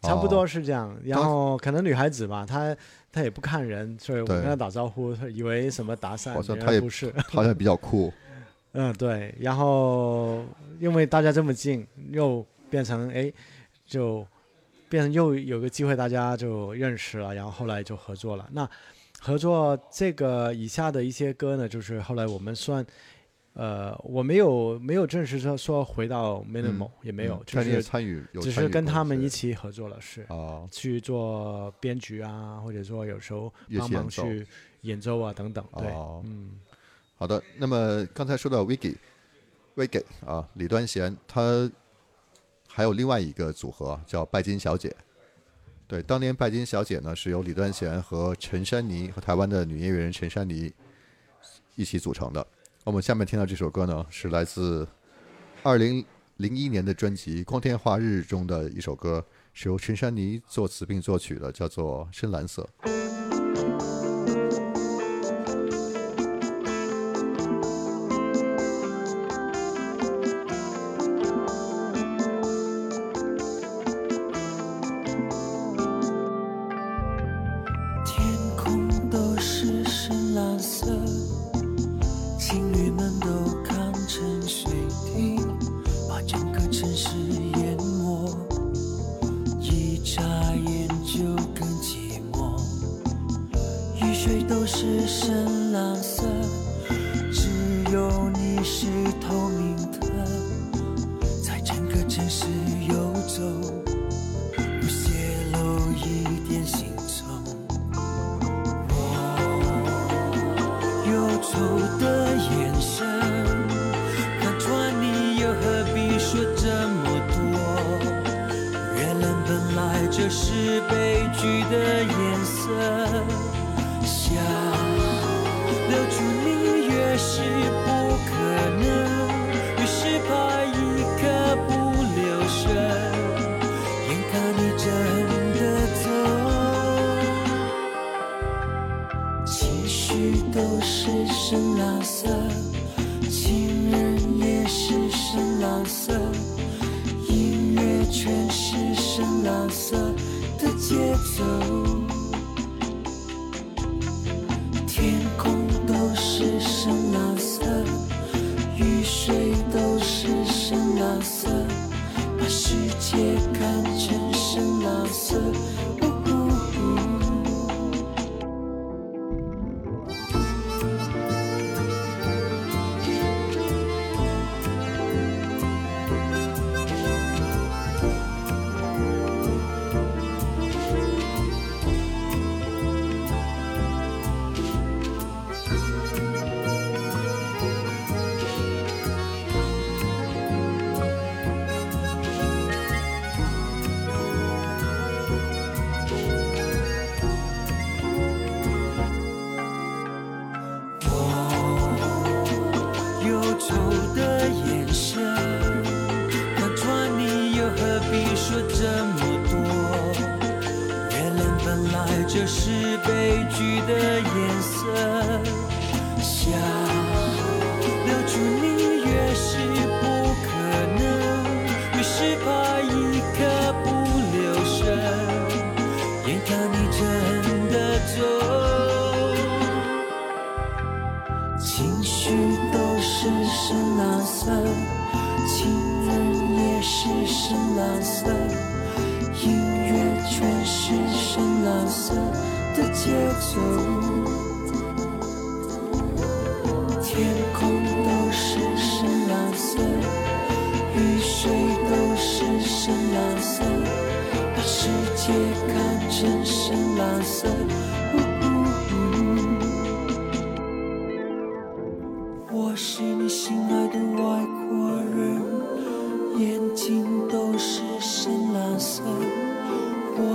差不哦多是这样。然后可能女孩子吧，她她也不看人，所以我对跟她打招呼，她以为什么搭讪，原好像她也来不是。(laughs) 好像比较酷。嗯，对。然后因为大家这么近，又变成哎，就变成又有个机会，大家就认识了，然后后来就合作了。那合作这个以下的一些歌呢，就是后来我们算。呃，我没有没有正式说说回到 minimal，、也没有，嗯就是参与，有只是跟他们一起合作了，是。啊，去做编剧啊，或者说有时候帮忙去演奏啊等等。对，哦嗯，好的。那么刚才说到 Vicky，Vicky 啊，李端贤，他还有另外一个组合叫拜金小姐。对，当年拜金小姐呢是由李端贤和陈珊妮和台湾的女音乐人陈珊妮一起组成的。我们下面听到这首歌呢，是来自二零零一年的专辑《光天化日》中的一首歌，是由陈珊妮作词并作曲的，叫做《深蓝色》。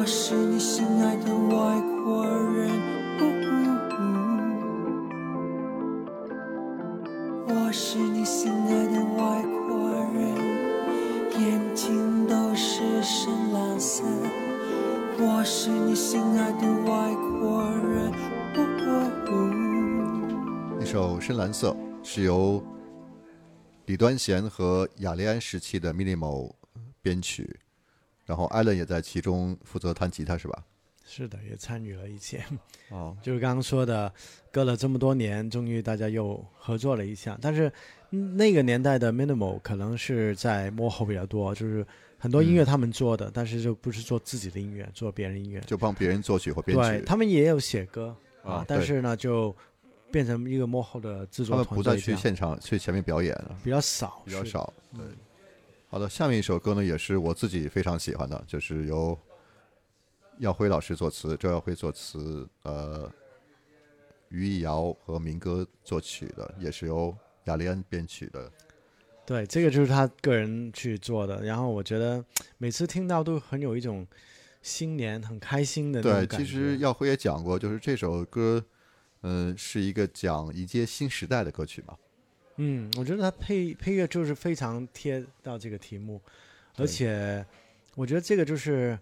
我是你心爱的外国人，呜呜呜我是你心爱的外国人，眼睛都是深蓝色。我是你心爱的外国人，呜呜呜。那首《深蓝色》是由李端贤和雅利安时期的 Minimo 编曲，然后艾伦也在其中负责弹吉他，是吧？是的，也参与了一些。哦，(laughs) 就是刚刚说的，隔了这么多年，终于大家又合作了一下。但是嗯那个年代的 Minimal 可能是在幕后比较多，就是很多音乐他们做的，但是就不是做自己的音乐，做别人音乐。就帮别人作曲或编对曲。他们也有写歌啊对但是呢就变成一个幕后的制作他们不再团队这样，去现场去前面表演了，比较少，比较少。对，好的，下面一首歌呢，也是我自己非常喜欢的，就是由耀辉老师作词，周耀辉作词，呃，于艺瑶和民歌作曲的，也是由雅利安编曲的。对，这个就是他个人去做的。然后我觉得每次听到都很有一种新年很开心的那对，种感觉。对其实耀辉也讲过，就是这首歌，嗯、是一个讲迎接新时代的歌曲嘛。嗯，我觉得他配配乐就是非常贴到这个题目，而且我觉得这个就是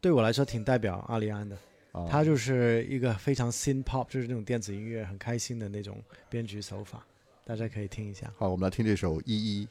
对我来说挺代表阿里安的。哦，他就是一个非常 synth pop，就是那种电子音乐很开心的那种编曲手法，大家可以听一下。好，我们来听这首《依依》。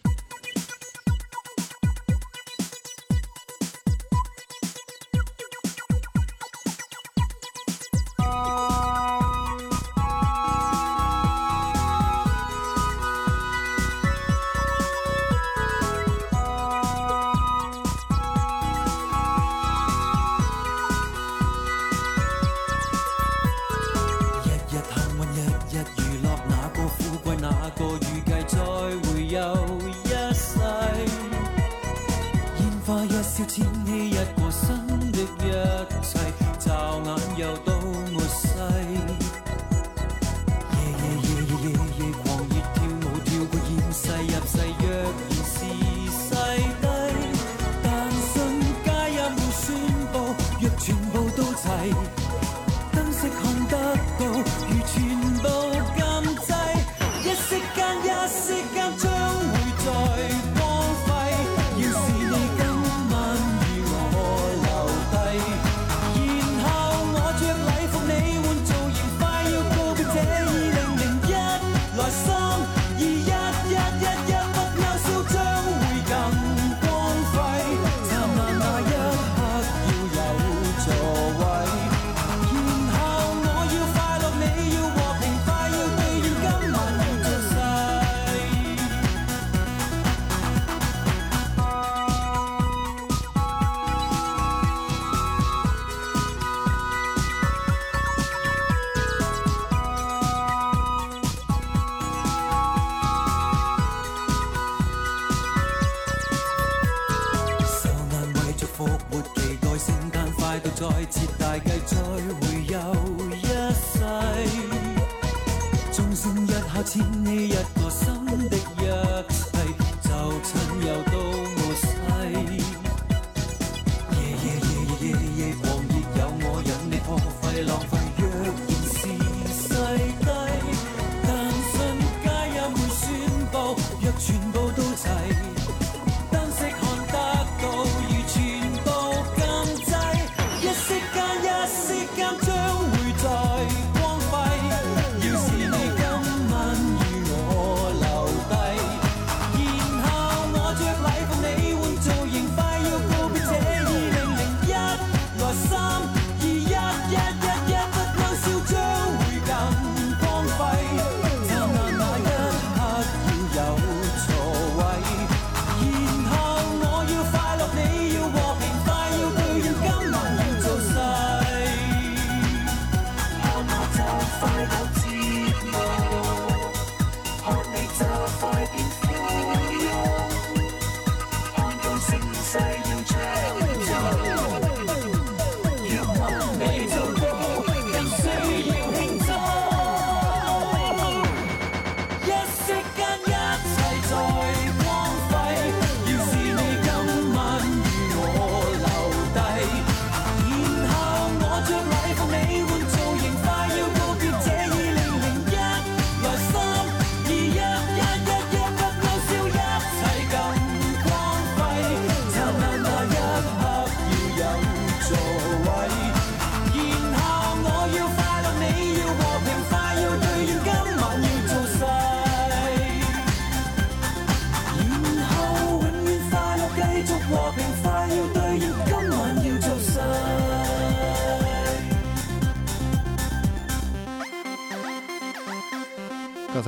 期待圣诞快到，再次大计，再会又一世。钟声一下，千禧一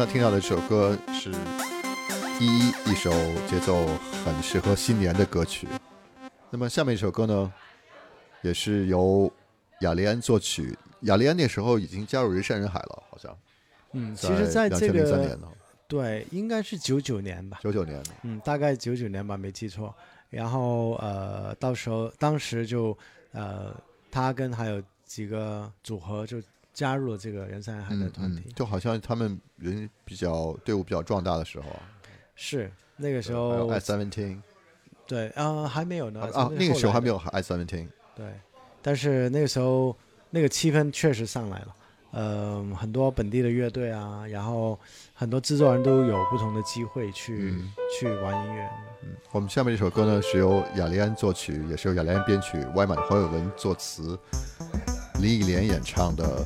刚才听到的这首歌是《一一》，一首节奏很适合新年的歌曲。那么下面一首歌呢，也是由雅利安作曲。雅利安那时候已经加入人山人海了，好像。嗯，其实在这2003个年呢，对，应该是九九年吧，九九年，嗯，大概九九年吧，没记错。然后呃，到时候当时就呃，他跟还有几个组合就加入了这个人山人海的嗯团体。嗯，就好像他们人比较队伍比较壮大的时候啊，是那个时候 i seventeen 对啊、还没有呢啊，那个时候还没有有 i seventeen，对，但是那个时候那个气氛确实上来了。呃，很多本地的乐队啊，然后很多制作人都有不同的机会去、嗯去玩音乐。我们下面这首歌呢是由雅利安作曲，也是由雅利安编曲，歪满黄伟文作词，林忆莲演唱的《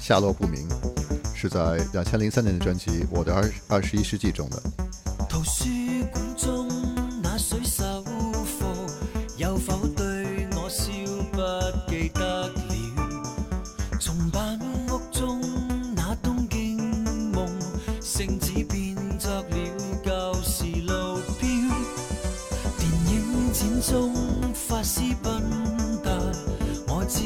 下落不明》，是在两千零三年的专辑《我的二二十一世纪》中的。图书馆中那水手課，有否对我笑不记得了？從辦屋中那东京梦，圣子变作了旧时路标。电影展中發絲奔達，我知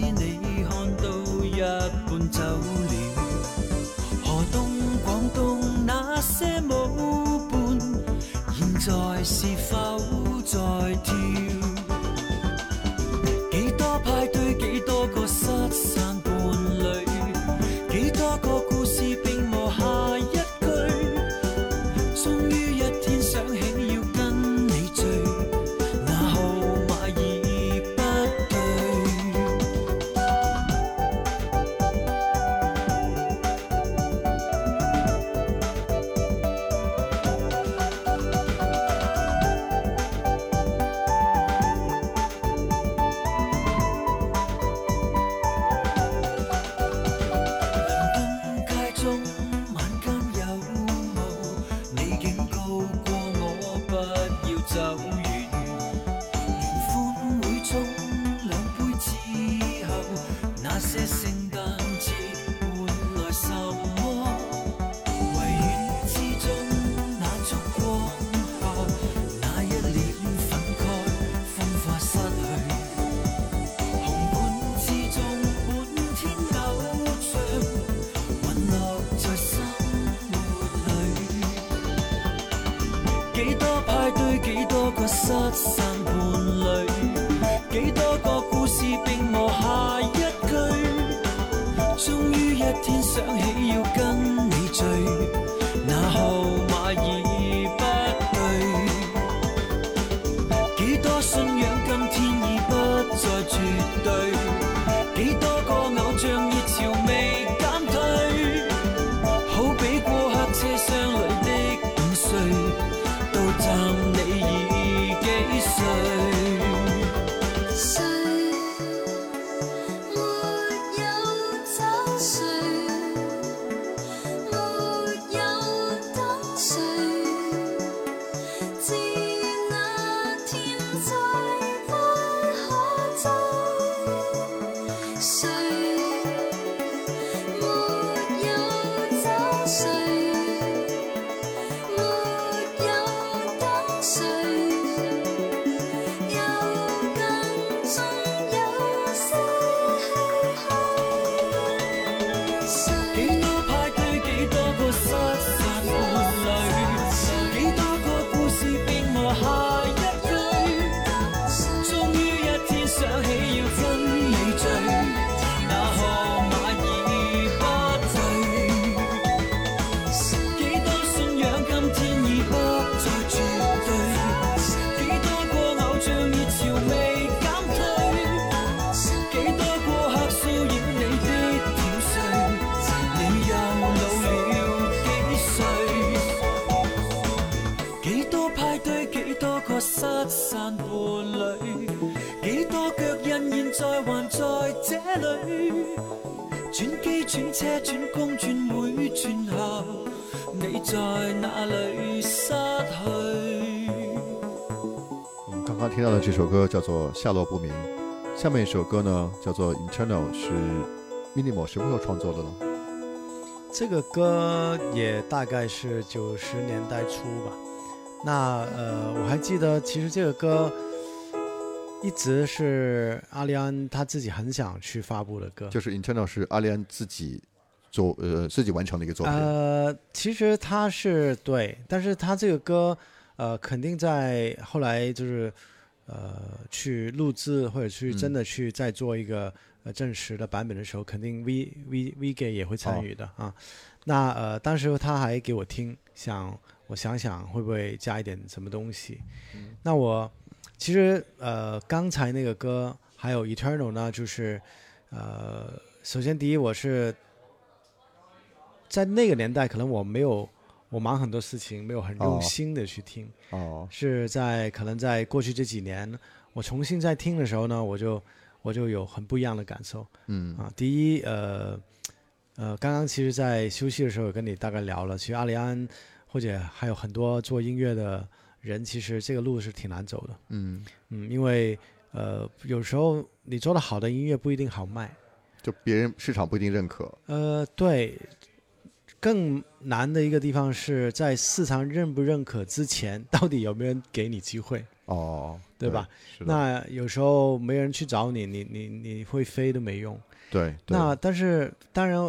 刚刚听到的这首歌叫做《下落不明》，下面一首歌呢叫做《Internal》，是 Minimal 什么时候创作的呢？这个歌也大概是九十年代初吧。那呃，我还记得，其实这个歌一直是阿利安他自己很想去发布的歌。就是 Internal 是阿利安自己做呃自己完成的一个作品。呃，其实他是对，但是他这个歌呃，肯定在后来就是呃去录制或者去真的去再做一个呃正式的版本的时候，肯定 V V V G 也会参与的啊。那呃，当时他还给我听，想我想想会不会加一点什么东西。那我其实呃刚才那个歌还有 Eternal 呢，就是呃首先第一我是在那个年代，可能我没有我忙很多事情，没有很用哦心的去听。哦，是在可能在过去这几年，我重新在听的时候呢，我就我就有很不一样的感受嗯啊。第一，呃呃，刚刚其实，在休息的时候有跟你大概聊了，其实阿里安或者还有很多做音乐的人，其实这个路是挺难走的，嗯，嗯，因为呃有时候你做的好的音乐不一定好卖，就别人市场不一定认可。呃，对。更难的一个地方是在市场认不认可之前，(laughs) 到底有没有人给你机会？哦，对吧？那有时候没人去找你，你你你会飞都没用。对，对那但是当然，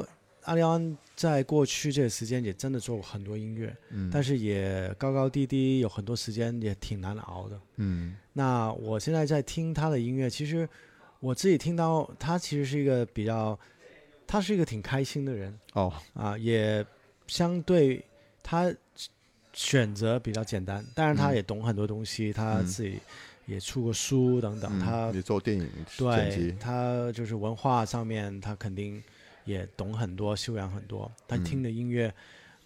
阿里安在过去这个时间也真的做过很多音乐，嗯但是也高高低低，有很多时间也挺难熬的。嗯那我现在在听他的音乐，其实我自己听到他其实是一个比较，他是一个挺开心的人。哦。啊，也相对他选择比较简单，当然他嗯。也懂很多东西，他嗯。自己也出过书等等，嗯他也做电影剪对辑，他就是文化上面，他肯定也懂很多，修养很多。他嗯听的音乐，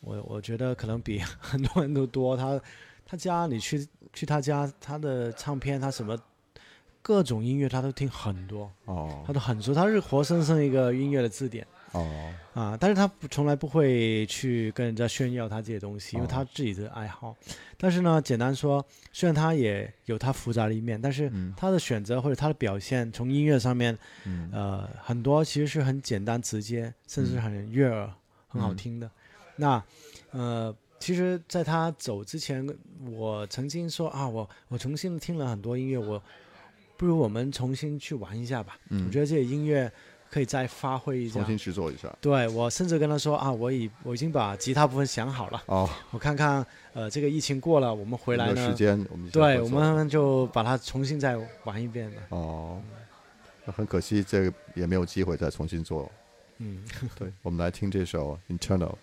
我我觉得可能比很多人都多。他他家你去去他家，他的唱片，他什么各种音乐他都听很多，哦他都很熟。他是活生生一个音乐的字典哦啊，但是他不从来不会去跟人家炫耀他这些东西，因为哦他自己的爱好。但是呢，简单说，虽然他也有他复杂的一面，但是嗯他的选择或者他的表现，从音乐上面。嗯呃，很多其实是很简单直接，甚至很悦耳、很好嗯听的。那呃，其实在他走之前，我曾经说啊，我我重新听了很多音乐，我不如我们重新去玩一下吧。我嗯，觉得这些音乐可以再发挥一下重。新制作一下。对我甚至跟他说啊，我已我已经把吉他部分想好了，哦，我看看呃这个疫情过了，我们回来呢有时，间我们对，我们就把它重新再玩一遍吧。哦，那很可惜，这个也没有机会再重新做。嗯。(laughs) 对，我们来听这首《Internal》。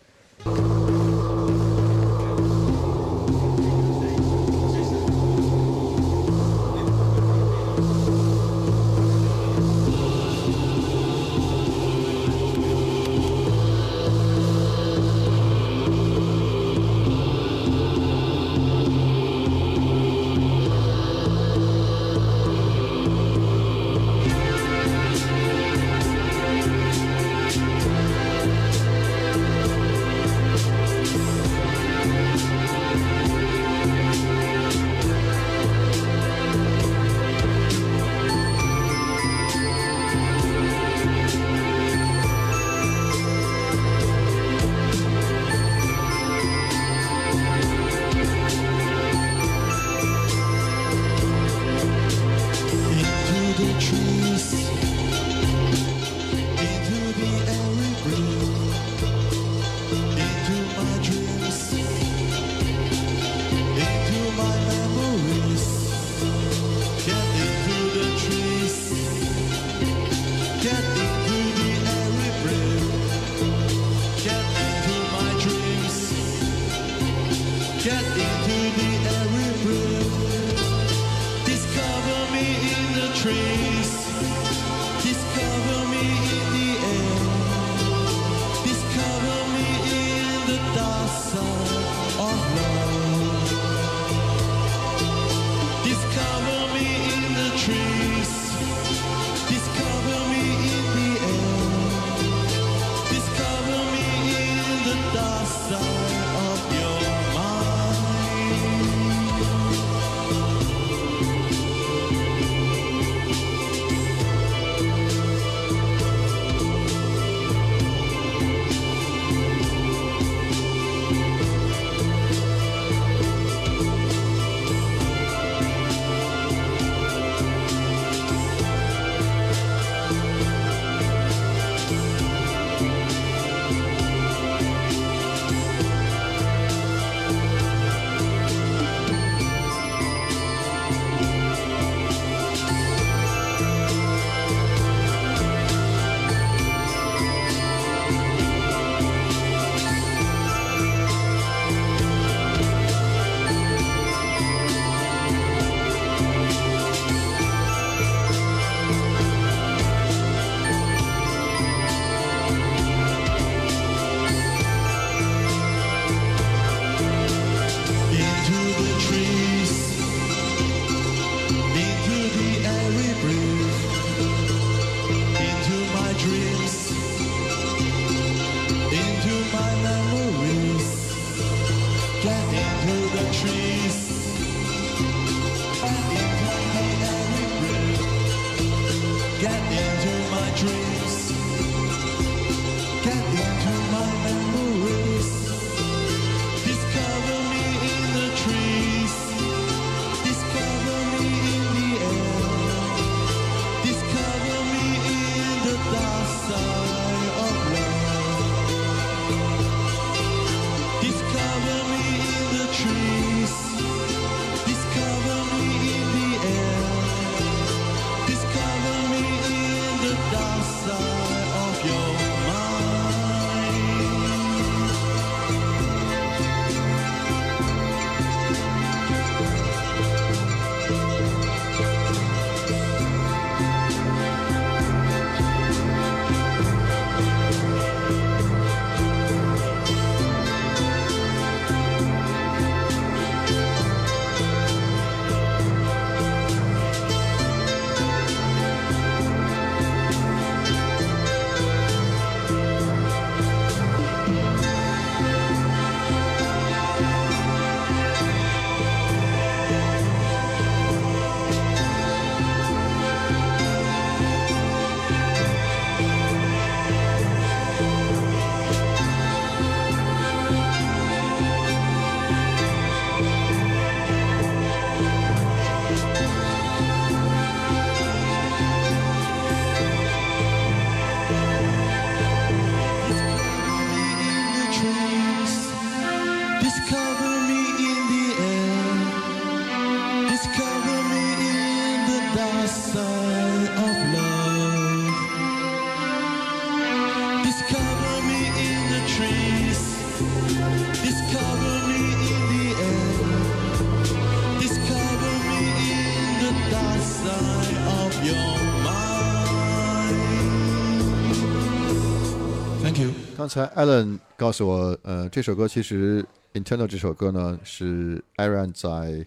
刚才 Alan 告诉我，呃，这首歌其实 Internal 这首歌呢是 Aaron 在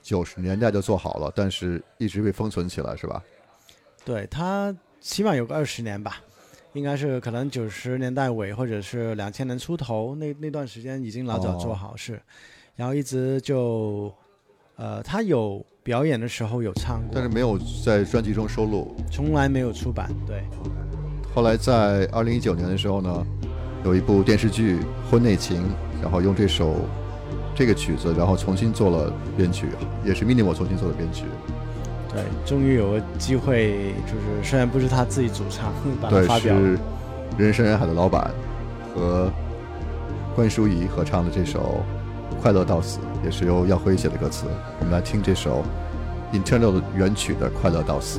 九十年代就做好了，但是一直被封存起来，是吧？对他起码有个二十年吧，应该是可能九十年代尾或者是两千年出头那那段时间已经老早做好是，然后一直就，呃，他有表演的时候有唱过，但是没有在专辑中收录。从来没有出版。对，后来在二零一九年的时候呢，有一部电视剧《婚内情》，然后用这首这个曲子，然后重新做了编曲，也是 Minimal 重新做的编曲。对，终于有个机会，就是虽然不是他自己主唱，把它对，发表。是人山人海的老板和关淑怡合唱的这首《快乐到死》，也是由耀辉写的歌词。我们来听这首 Internal 的原曲的《快乐到死》。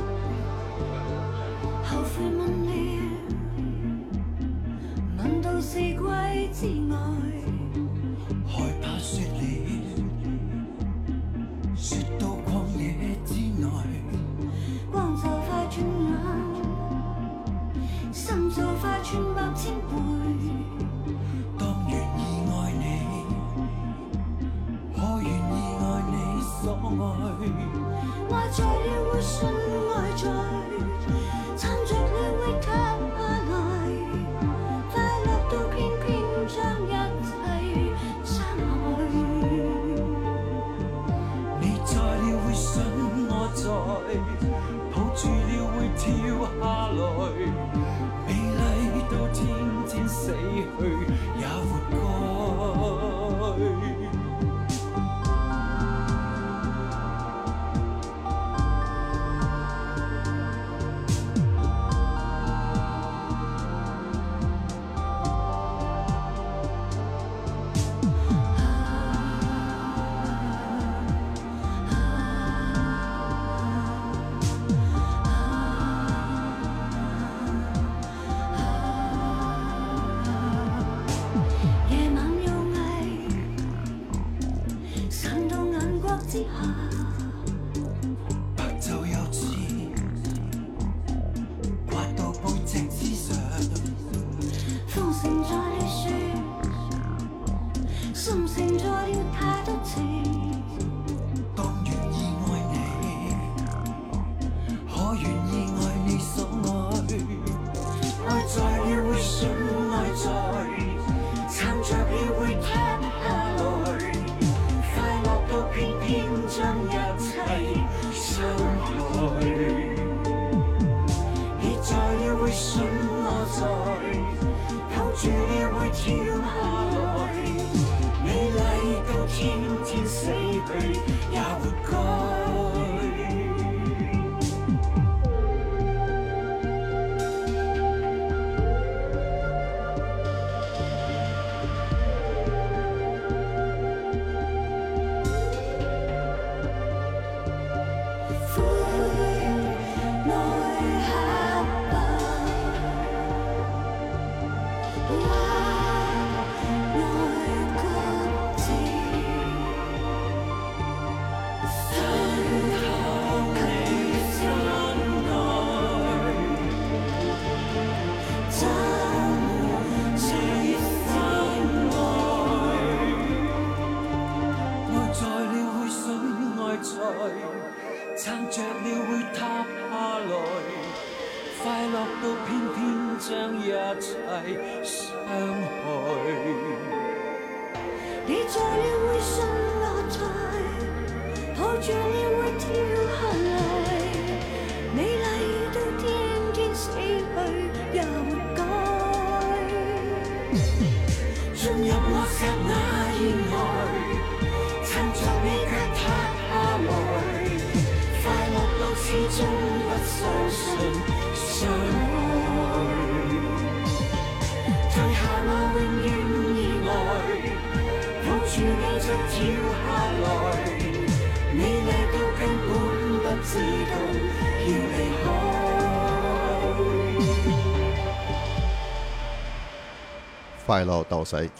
快乐到谁？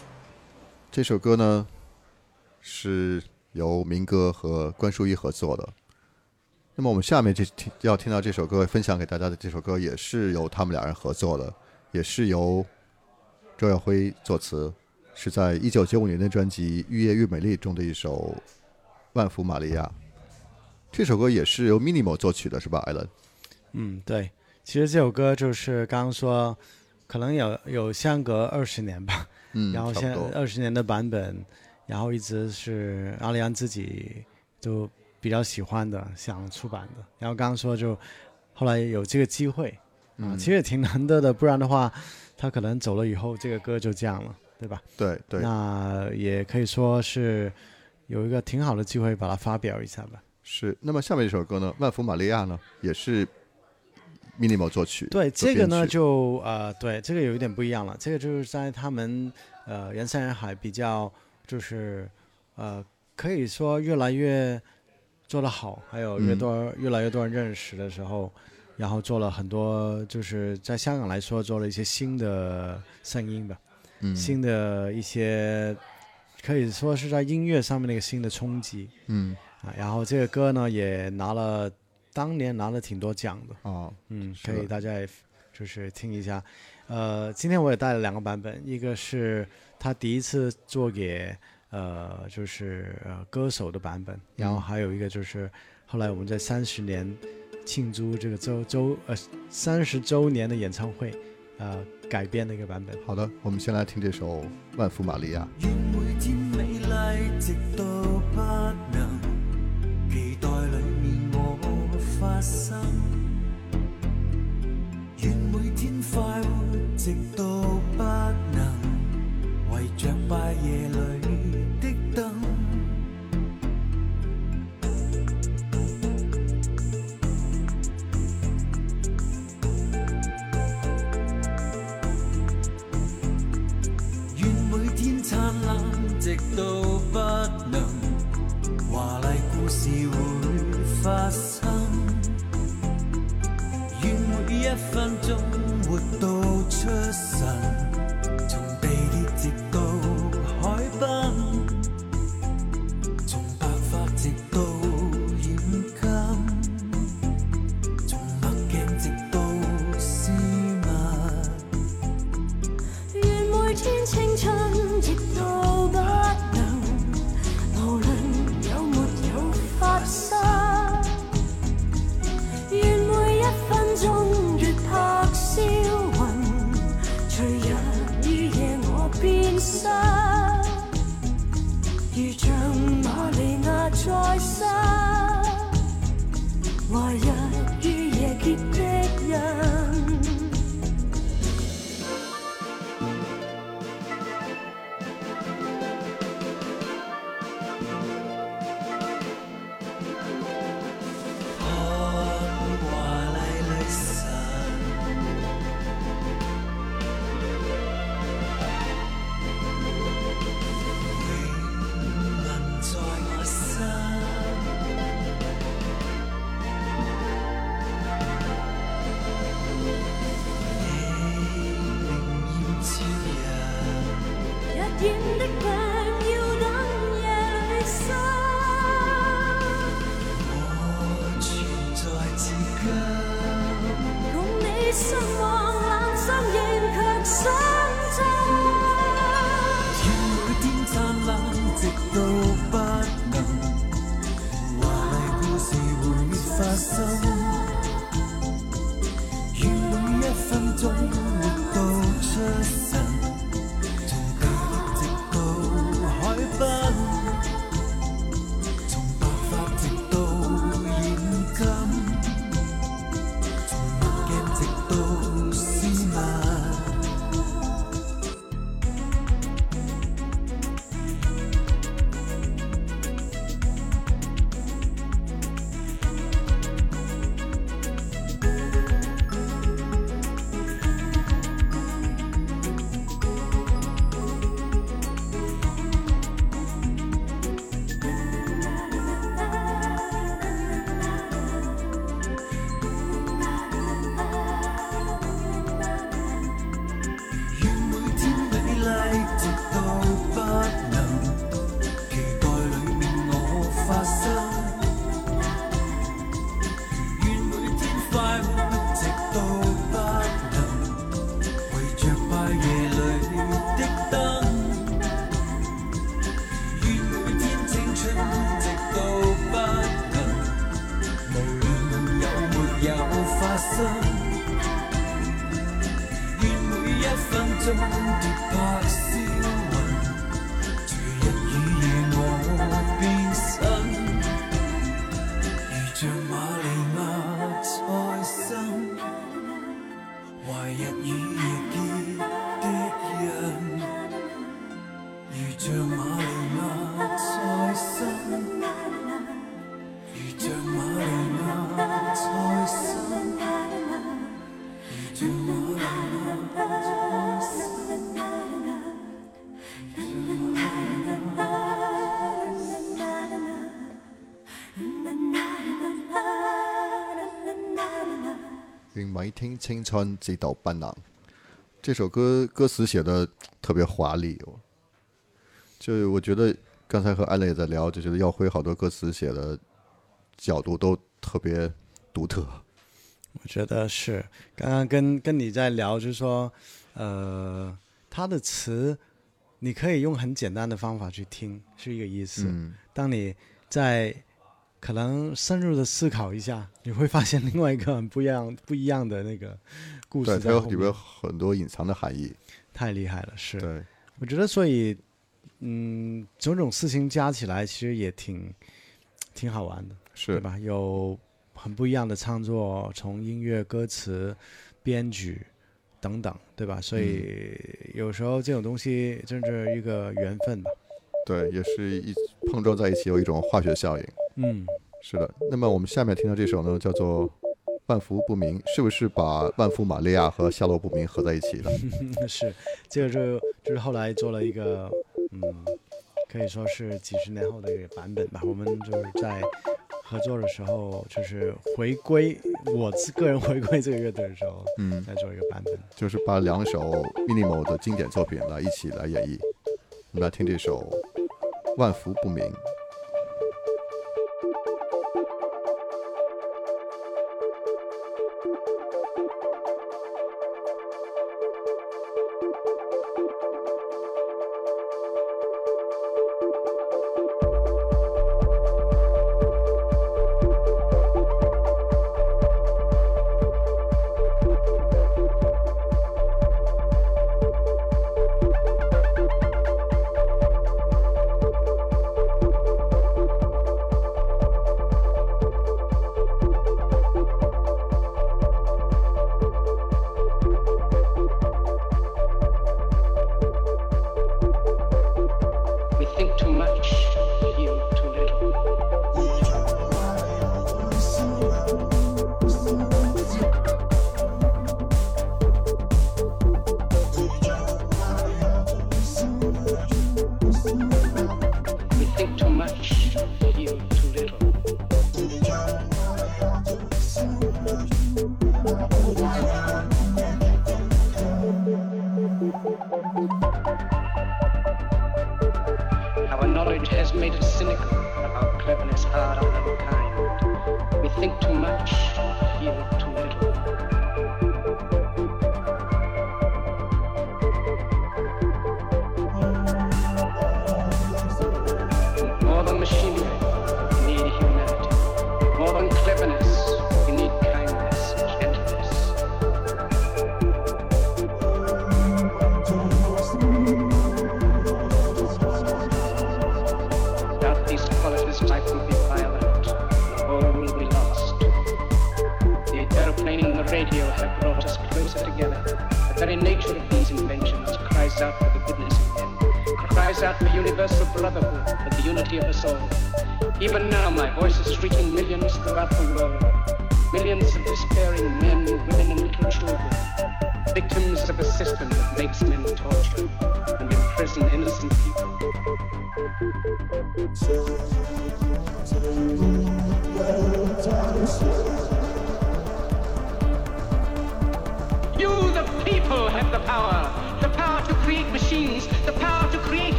这首歌呢是由民歌和关淑怡合作的。那么我们下面这听要听到这首歌，分享给大家的这首歌也是由他们俩人合作的，也是由周耀辉作词，是在一九九五年的专辑《愈夜愈美丽》中的一首《万福玛利亚》。这首歌也是由 Minimal 作曲的，是吧，艾伦？嗯，对。其实这首歌就是刚刚说，可能有有相隔二十年吧，嗯，(laughs) 然后现二十年的版本，然后一直是阿里安自己就比较喜欢的，想出版的。然后刚刚说就后来有这个机会啊，嗯其实也挺难得的，不然的话他可能走了以后，这个歌就这样了，对吧？对对那也可以说是有一个挺好的机会把它发表一下吧。是。那么下面一首歌呢，《万福玛利亚》呢，也是 Minimal 作曲。对这个呢，就呃，对这个有一点不一样了。这个就是在他们呃人山人海比较就是呃可以说越来越做得好，还有越嗯多、越来越多人认识的时候，然后做了很多就是在香港来说做了一些新的声音吧，嗯新的一些可以说是在音乐上面的一个新的冲击嗯啊。然后这个歌呢也拿了当年拿了挺多奖的。哦嗯，可以大家也就是听一下。呃，今天我也带了两个版本，一个是他第一次做给呃就是呃歌手的版本，然后嗯还有一个就是后来我们在三十年庆祝这个周周呃三十周年的演唱会呃改编的一个版本。好的，我们先来听这首《万福玛利亚》。生。願每天快活，直到不能為着拜夜里的燈。愿每天燦爛，直到不能，華麗故事會發生。一分钟活到出神，从地铁直到海滨，利亞在生，怀日于夜结的人。愿每天青春直到不能。这首歌歌词写的特别华丽哦，就我觉得刚才和艾蕾也在聊，就觉得耀辉好多歌词写的角度都特别独特。我觉得是，刚刚跟跟你在聊，就是说，呃，他的词你可以用很简单的方法去听，是一个意思。嗯，当你在可能深入的思考一下，(laughs) 你会发现另外一个很不一样、不一样的那个故，事在后面。它有里边有很多隐藏的含义。太厉害了，是。对，我觉得，所以，嗯，种种事情加起来，其实也挺挺好玩的，对是，吧？有很不一样的创作，从音乐、歌词、编曲等等，对吧？所以有时候这种东西真是一个缘分吧。对，也是一碰撞在一起有一种化学效应。嗯，是的，那么我们下面听到这首呢，叫做《万福不明》，是不是把万福玛利亚和下落不明合在一起了？(laughs) 是，这个就就是后来做了一个，嗯，可以说是几十年后的一个版本吧。我们就是在合作的时候，就是回归我自个人回归这个乐队的时候，嗯，再做一个版本。就是把两首 minimal 的经典作品来一起来演绎。我们来听这首《万福不明》。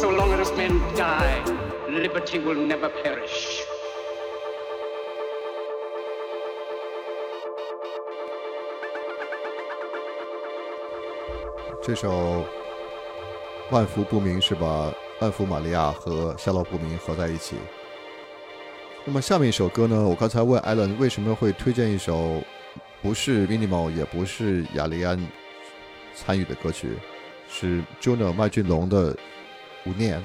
So long as men die, liberty will never perish. 这首《万福不明》是把万福玛利亚和夏洛不明合在一起。那么下面一首歌呢？我刚才问艾伦为什么会推荐一首不是 Minimal 也不是雅利安参与的歌曲，是 Juno 麦浚龙的《无念》。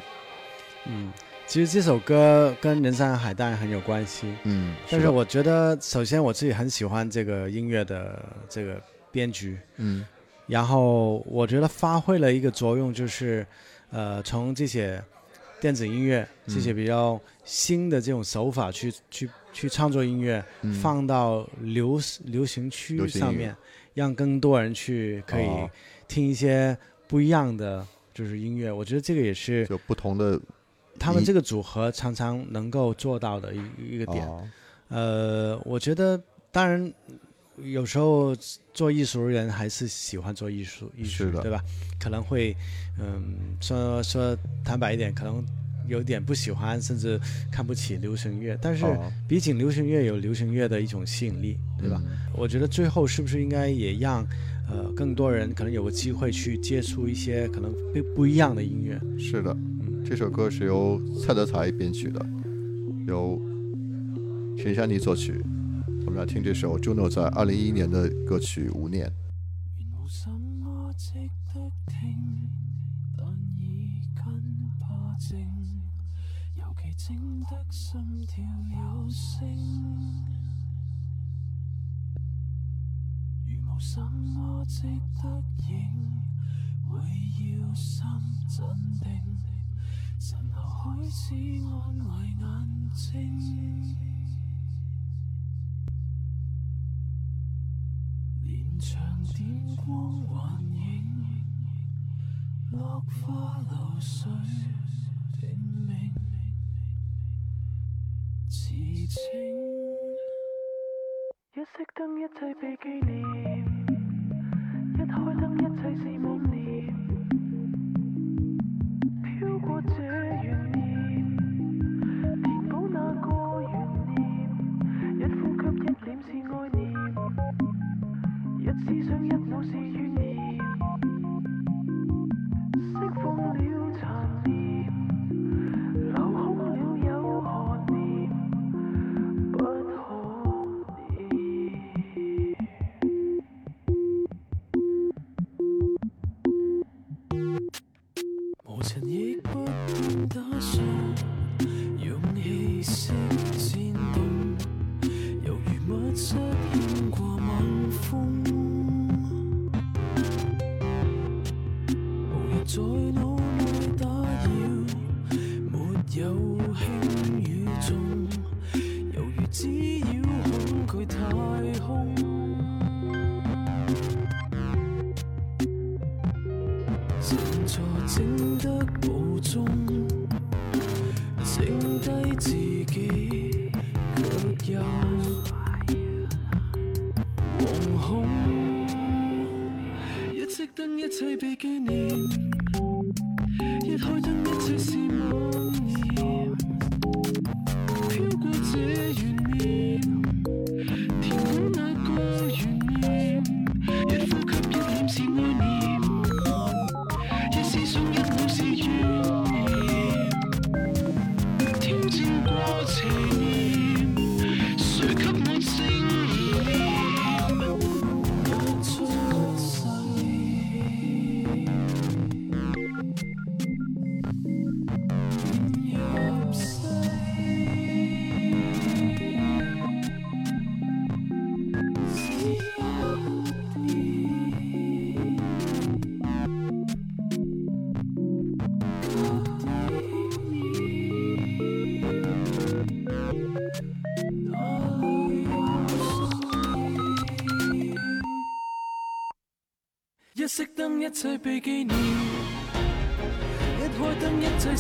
嗯，其实这首歌跟人山海当然很有关系，嗯，的但是我觉得首先我自己很喜欢这个音乐的这个编曲，嗯。然后我觉得发挥了一个作用，就是呃从这些电子音乐这些比较新的这种手法去去去创作音乐，嗯。放到流流行区上面，让更多人去可以哦。听一些不一样的就是音乐。我觉得这个也是就不同的他们这个组合常常能够做到的一一个点。哦呃，我觉得当然有时候做艺术的人还是喜欢做艺术，艺术的对吧？可能会嗯说说坦白一点，可能有点不喜欢，甚至看不起流行乐。但是哦毕竟流行乐有流行乐的一种吸引力，对吧？嗯我觉得最后是不是应该也让呃更多人可能有个机会去接触一些可能不不一样的音乐？是的，嗯这首歌是由蔡德才编曲的，由陈珊妮作曲。我们来听这首 Juno 在二零一一年的歌曲《无念》。後開始安慰眼睛。連場電光幻影，落花流水聽命，似清。一熄燈，一切被纪念；一开灯，一切是妄念。思想一早已怨崖释放了残念留空了有何念不可念无情亦不断打碎勇气色先懂犹如密室牵挂猛风。在脑内打扰，没有轻与重，犹如只要恐惧太空。正坐正得无中，剩低自己却又惶恐，一直等一切被纪念。飄過這懸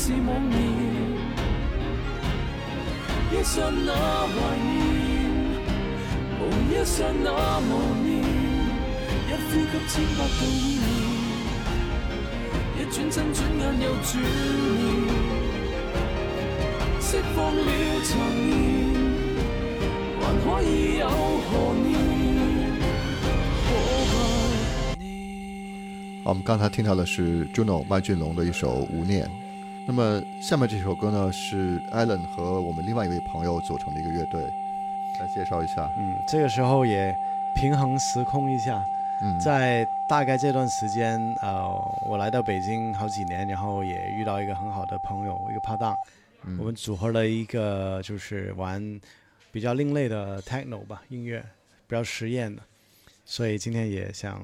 是妄言。一剎那懷念，無一剎那無念，一呼吸千百度意念，一轉身轉眼又轉念，釋放了殘念，還可以有何念？我们刚才聽到的是 Juno 麦浚龍的一首《無念》。那么下面这首歌呢，是 Alan 和我们另外一位朋友组成的一个乐队，来介绍一下。嗯，这个时候也平衡时空一下，嗯，在大概这段时间，呃，我来到北京好几年，然后也遇到一个很好的朋友，一个拍档，嗯我们组合了一个就是玩比较另类的 techno 吧音乐，比较实验的，所以今天也想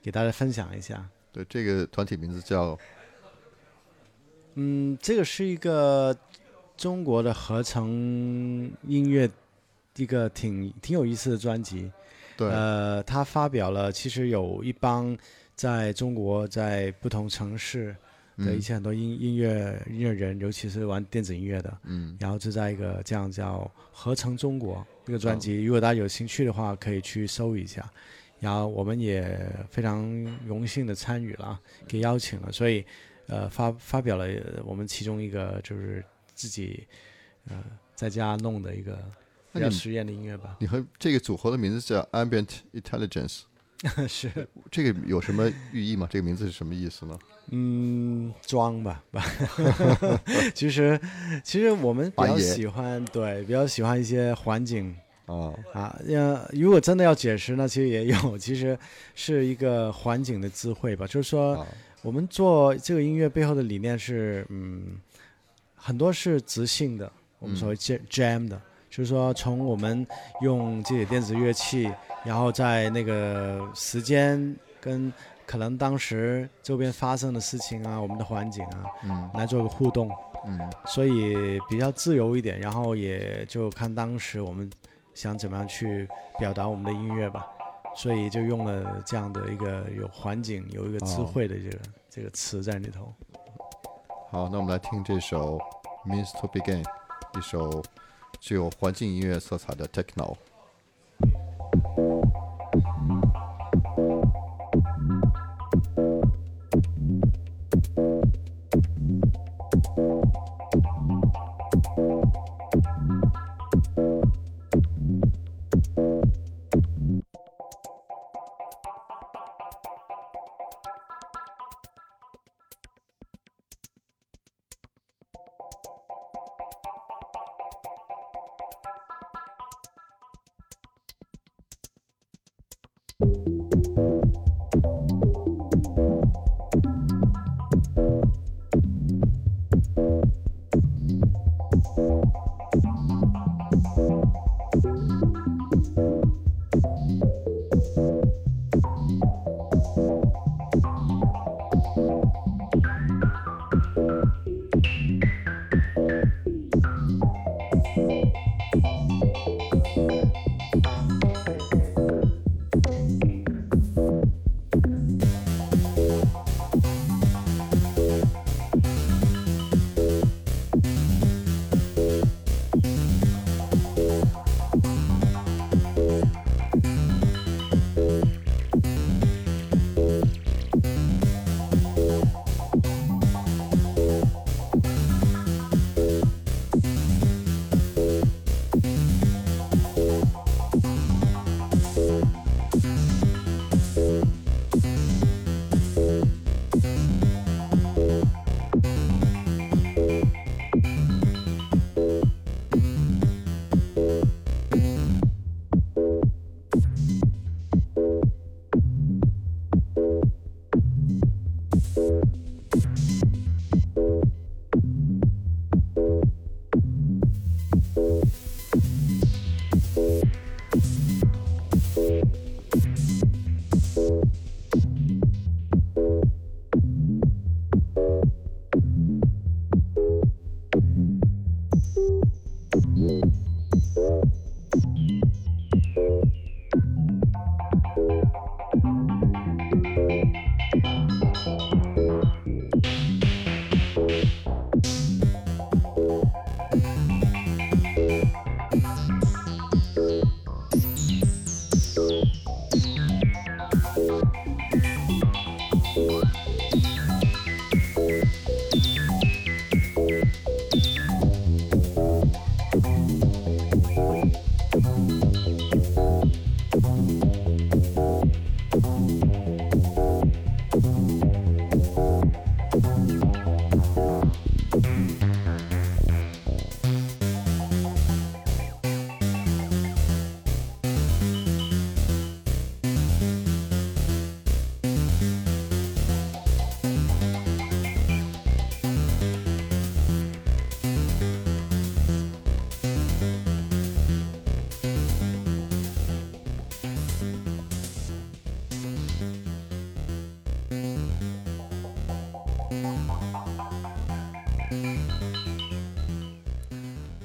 给大家分享一下。对，这个团体名字叫嗯，这个是一个中国的合成音乐，一个挺挺有意思的专辑。对，呃，他发表了，其实有一帮在中国在不同城市的一嗯。些很多音、音乐音乐人，尤其是玩电子音乐的，嗯。然后就在一个这样叫“合成中国”这个专哦。辑，如果大家有兴趣的话，可以去搜一下。然后我们也非常荣幸的参与了，给邀请了，所以呃发发表了我们其中一个就是自己呃在家弄的一个比较实验的音乐吧。你和这个组合的名字叫 Ambient Intelligence，(laughs) 是，这个有什么寓意吗？这个名字是什么意思呢？嗯，装吧吧。(laughs) 其实其实我们比较喜欢对比较喜欢一些环境啊，啊，呃，如果真的要解释呢，其实也有，其实是一个环境的智慧吧。就是说，啊我们做这个音乐背后的理念是，嗯，很多是即兴的，我们所谓 jam jam 的，就是说从我们用这些电子乐器，然后在那个时间跟可能当时周边发生的事情啊，我们的环境啊，嗯。来做个互动。嗯。所以比较自由一点，然后也就看当时我们想怎么样去表达我们的音乐吧，所以就用了这样的一个有环境、有一个智慧的这个、这个词在里头。好，那我们来听这首《Means to Begin》，一首具有环境音乐色彩的 techno。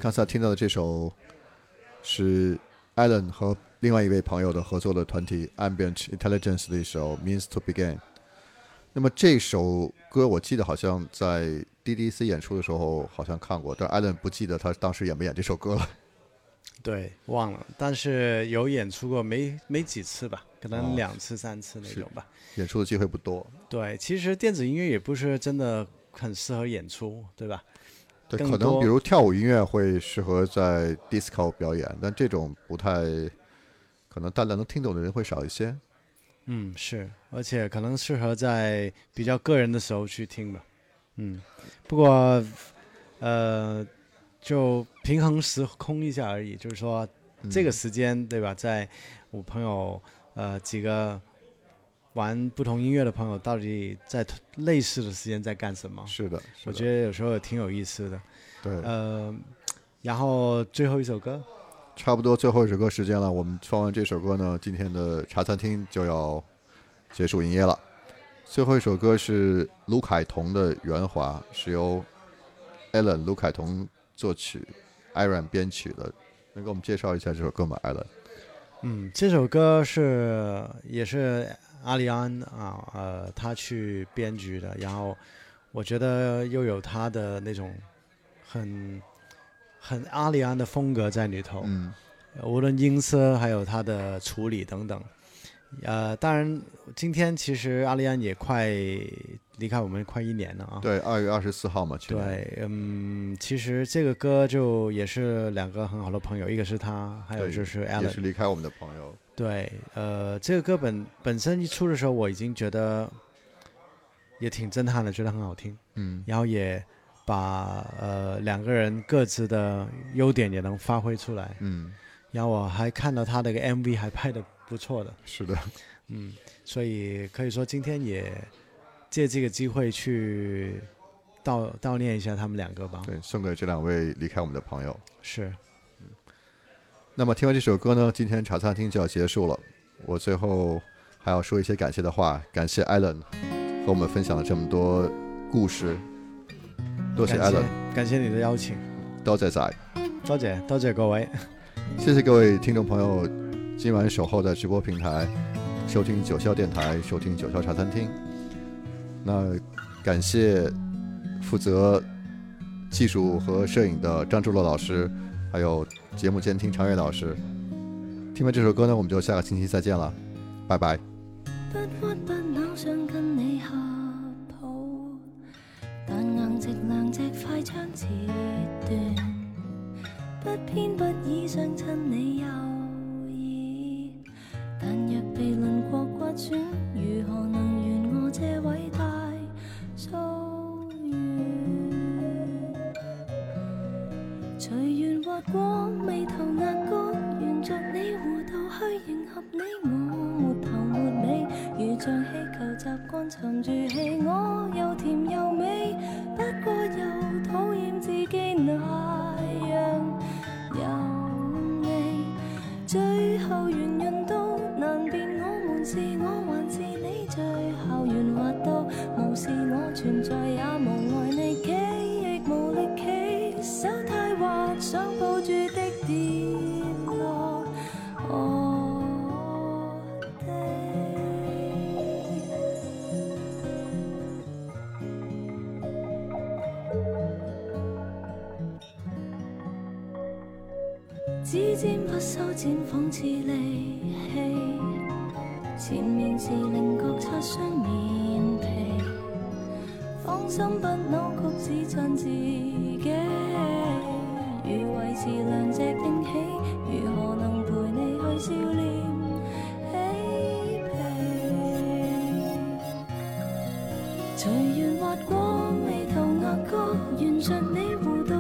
刚才听到的这首是 Alan 和另外一位朋友的合作的团体 Ambient Intelligence 的一首《Means to Begin》。那么这首歌我记得好像在 DDC 演出的时候好像看过，但 Alan 不记得他当时演没演这首歌了。对，忘了，但是有演出过没没几次吧，可哦能两次三次那种吧。演出的机会不多，对，其实电子音乐也不是真的很适合演出，对吧？对，可能比如跳舞音乐会适合在 disco 表演，但这种不太可能大家能听懂的人会少一些。嗯，是，而且可能适合在比较个人的时候去听吧。嗯，不过呃，就平衡时空一下而已，就是说这个时间对吧，在我朋友呃几个玩不同音乐的朋友，到底在类似的时间在干什么？是的，是的我觉得有时候也挺有意思的。对，呃，然后最后一首歌，差不多最后一首歌时间了，我们放完这首歌呢，今天的茶餐厅就要结束营业了。最后一首歌是卢凯彤的《圆滑》，是由 Alan 卢凯彤作曲，Aaron 编曲的。能给我们介绍一下这首歌吗，Alan？嗯，这首歌是也是阿里安啊，呃，他去编剧的，然后我觉得又有他的那种很很阿里安的风格在里头，嗯，无论音色还有他的处理等等。呃，当然，今天其实阿里安也快离开我们快一年了啊。对，二月二十四号嘛。对，嗯，其实这个歌就也是两个很好的朋友，一个是他，还有就是也 Alan。是离开我们的朋友。对，呃，这个歌本本身一出的时候，我已经觉得也挺震撼的，觉得很好听，嗯，然后也把呃两个人各自的优点也能发挥出来，嗯，然后我还看到他的个 MV 还拍的不错的，是的，嗯，所以可以说今天也借这个机会去悼悼念一下他们两个吧，对，送给这两位离开我们的朋友。是，那么听完这首歌呢，今天茶餐厅就要结束了。我最后还要说一些感谢的话，感谢 Alan 和我们分享了这么多故事，多谢感 Alan，谢感谢你的邀请，多謝晒，多谢多谢各位，谢谢各位听众朋友今晚守候在直播平台收听九霄电台，收听九霄茶餐厅。那感谢负责技术和摄影的张志乐老师，还有节目监听常月老师。听完这首歌呢，我们就下个星期再见了，拜拜。不屈不撓想跟你合抱，但硬直兩隻快槍截斷，不偏不倚相親你右耳，但若被輪廓刮損，如何能尖不修剪，仿似利器。前面是菱角擦伤面皮，芳心不扭曲，只襯自己。如维持兩隻驚喜，如何能陪你去笑脸嬉皮？随缘滑过眉头、额角，沿着你弧度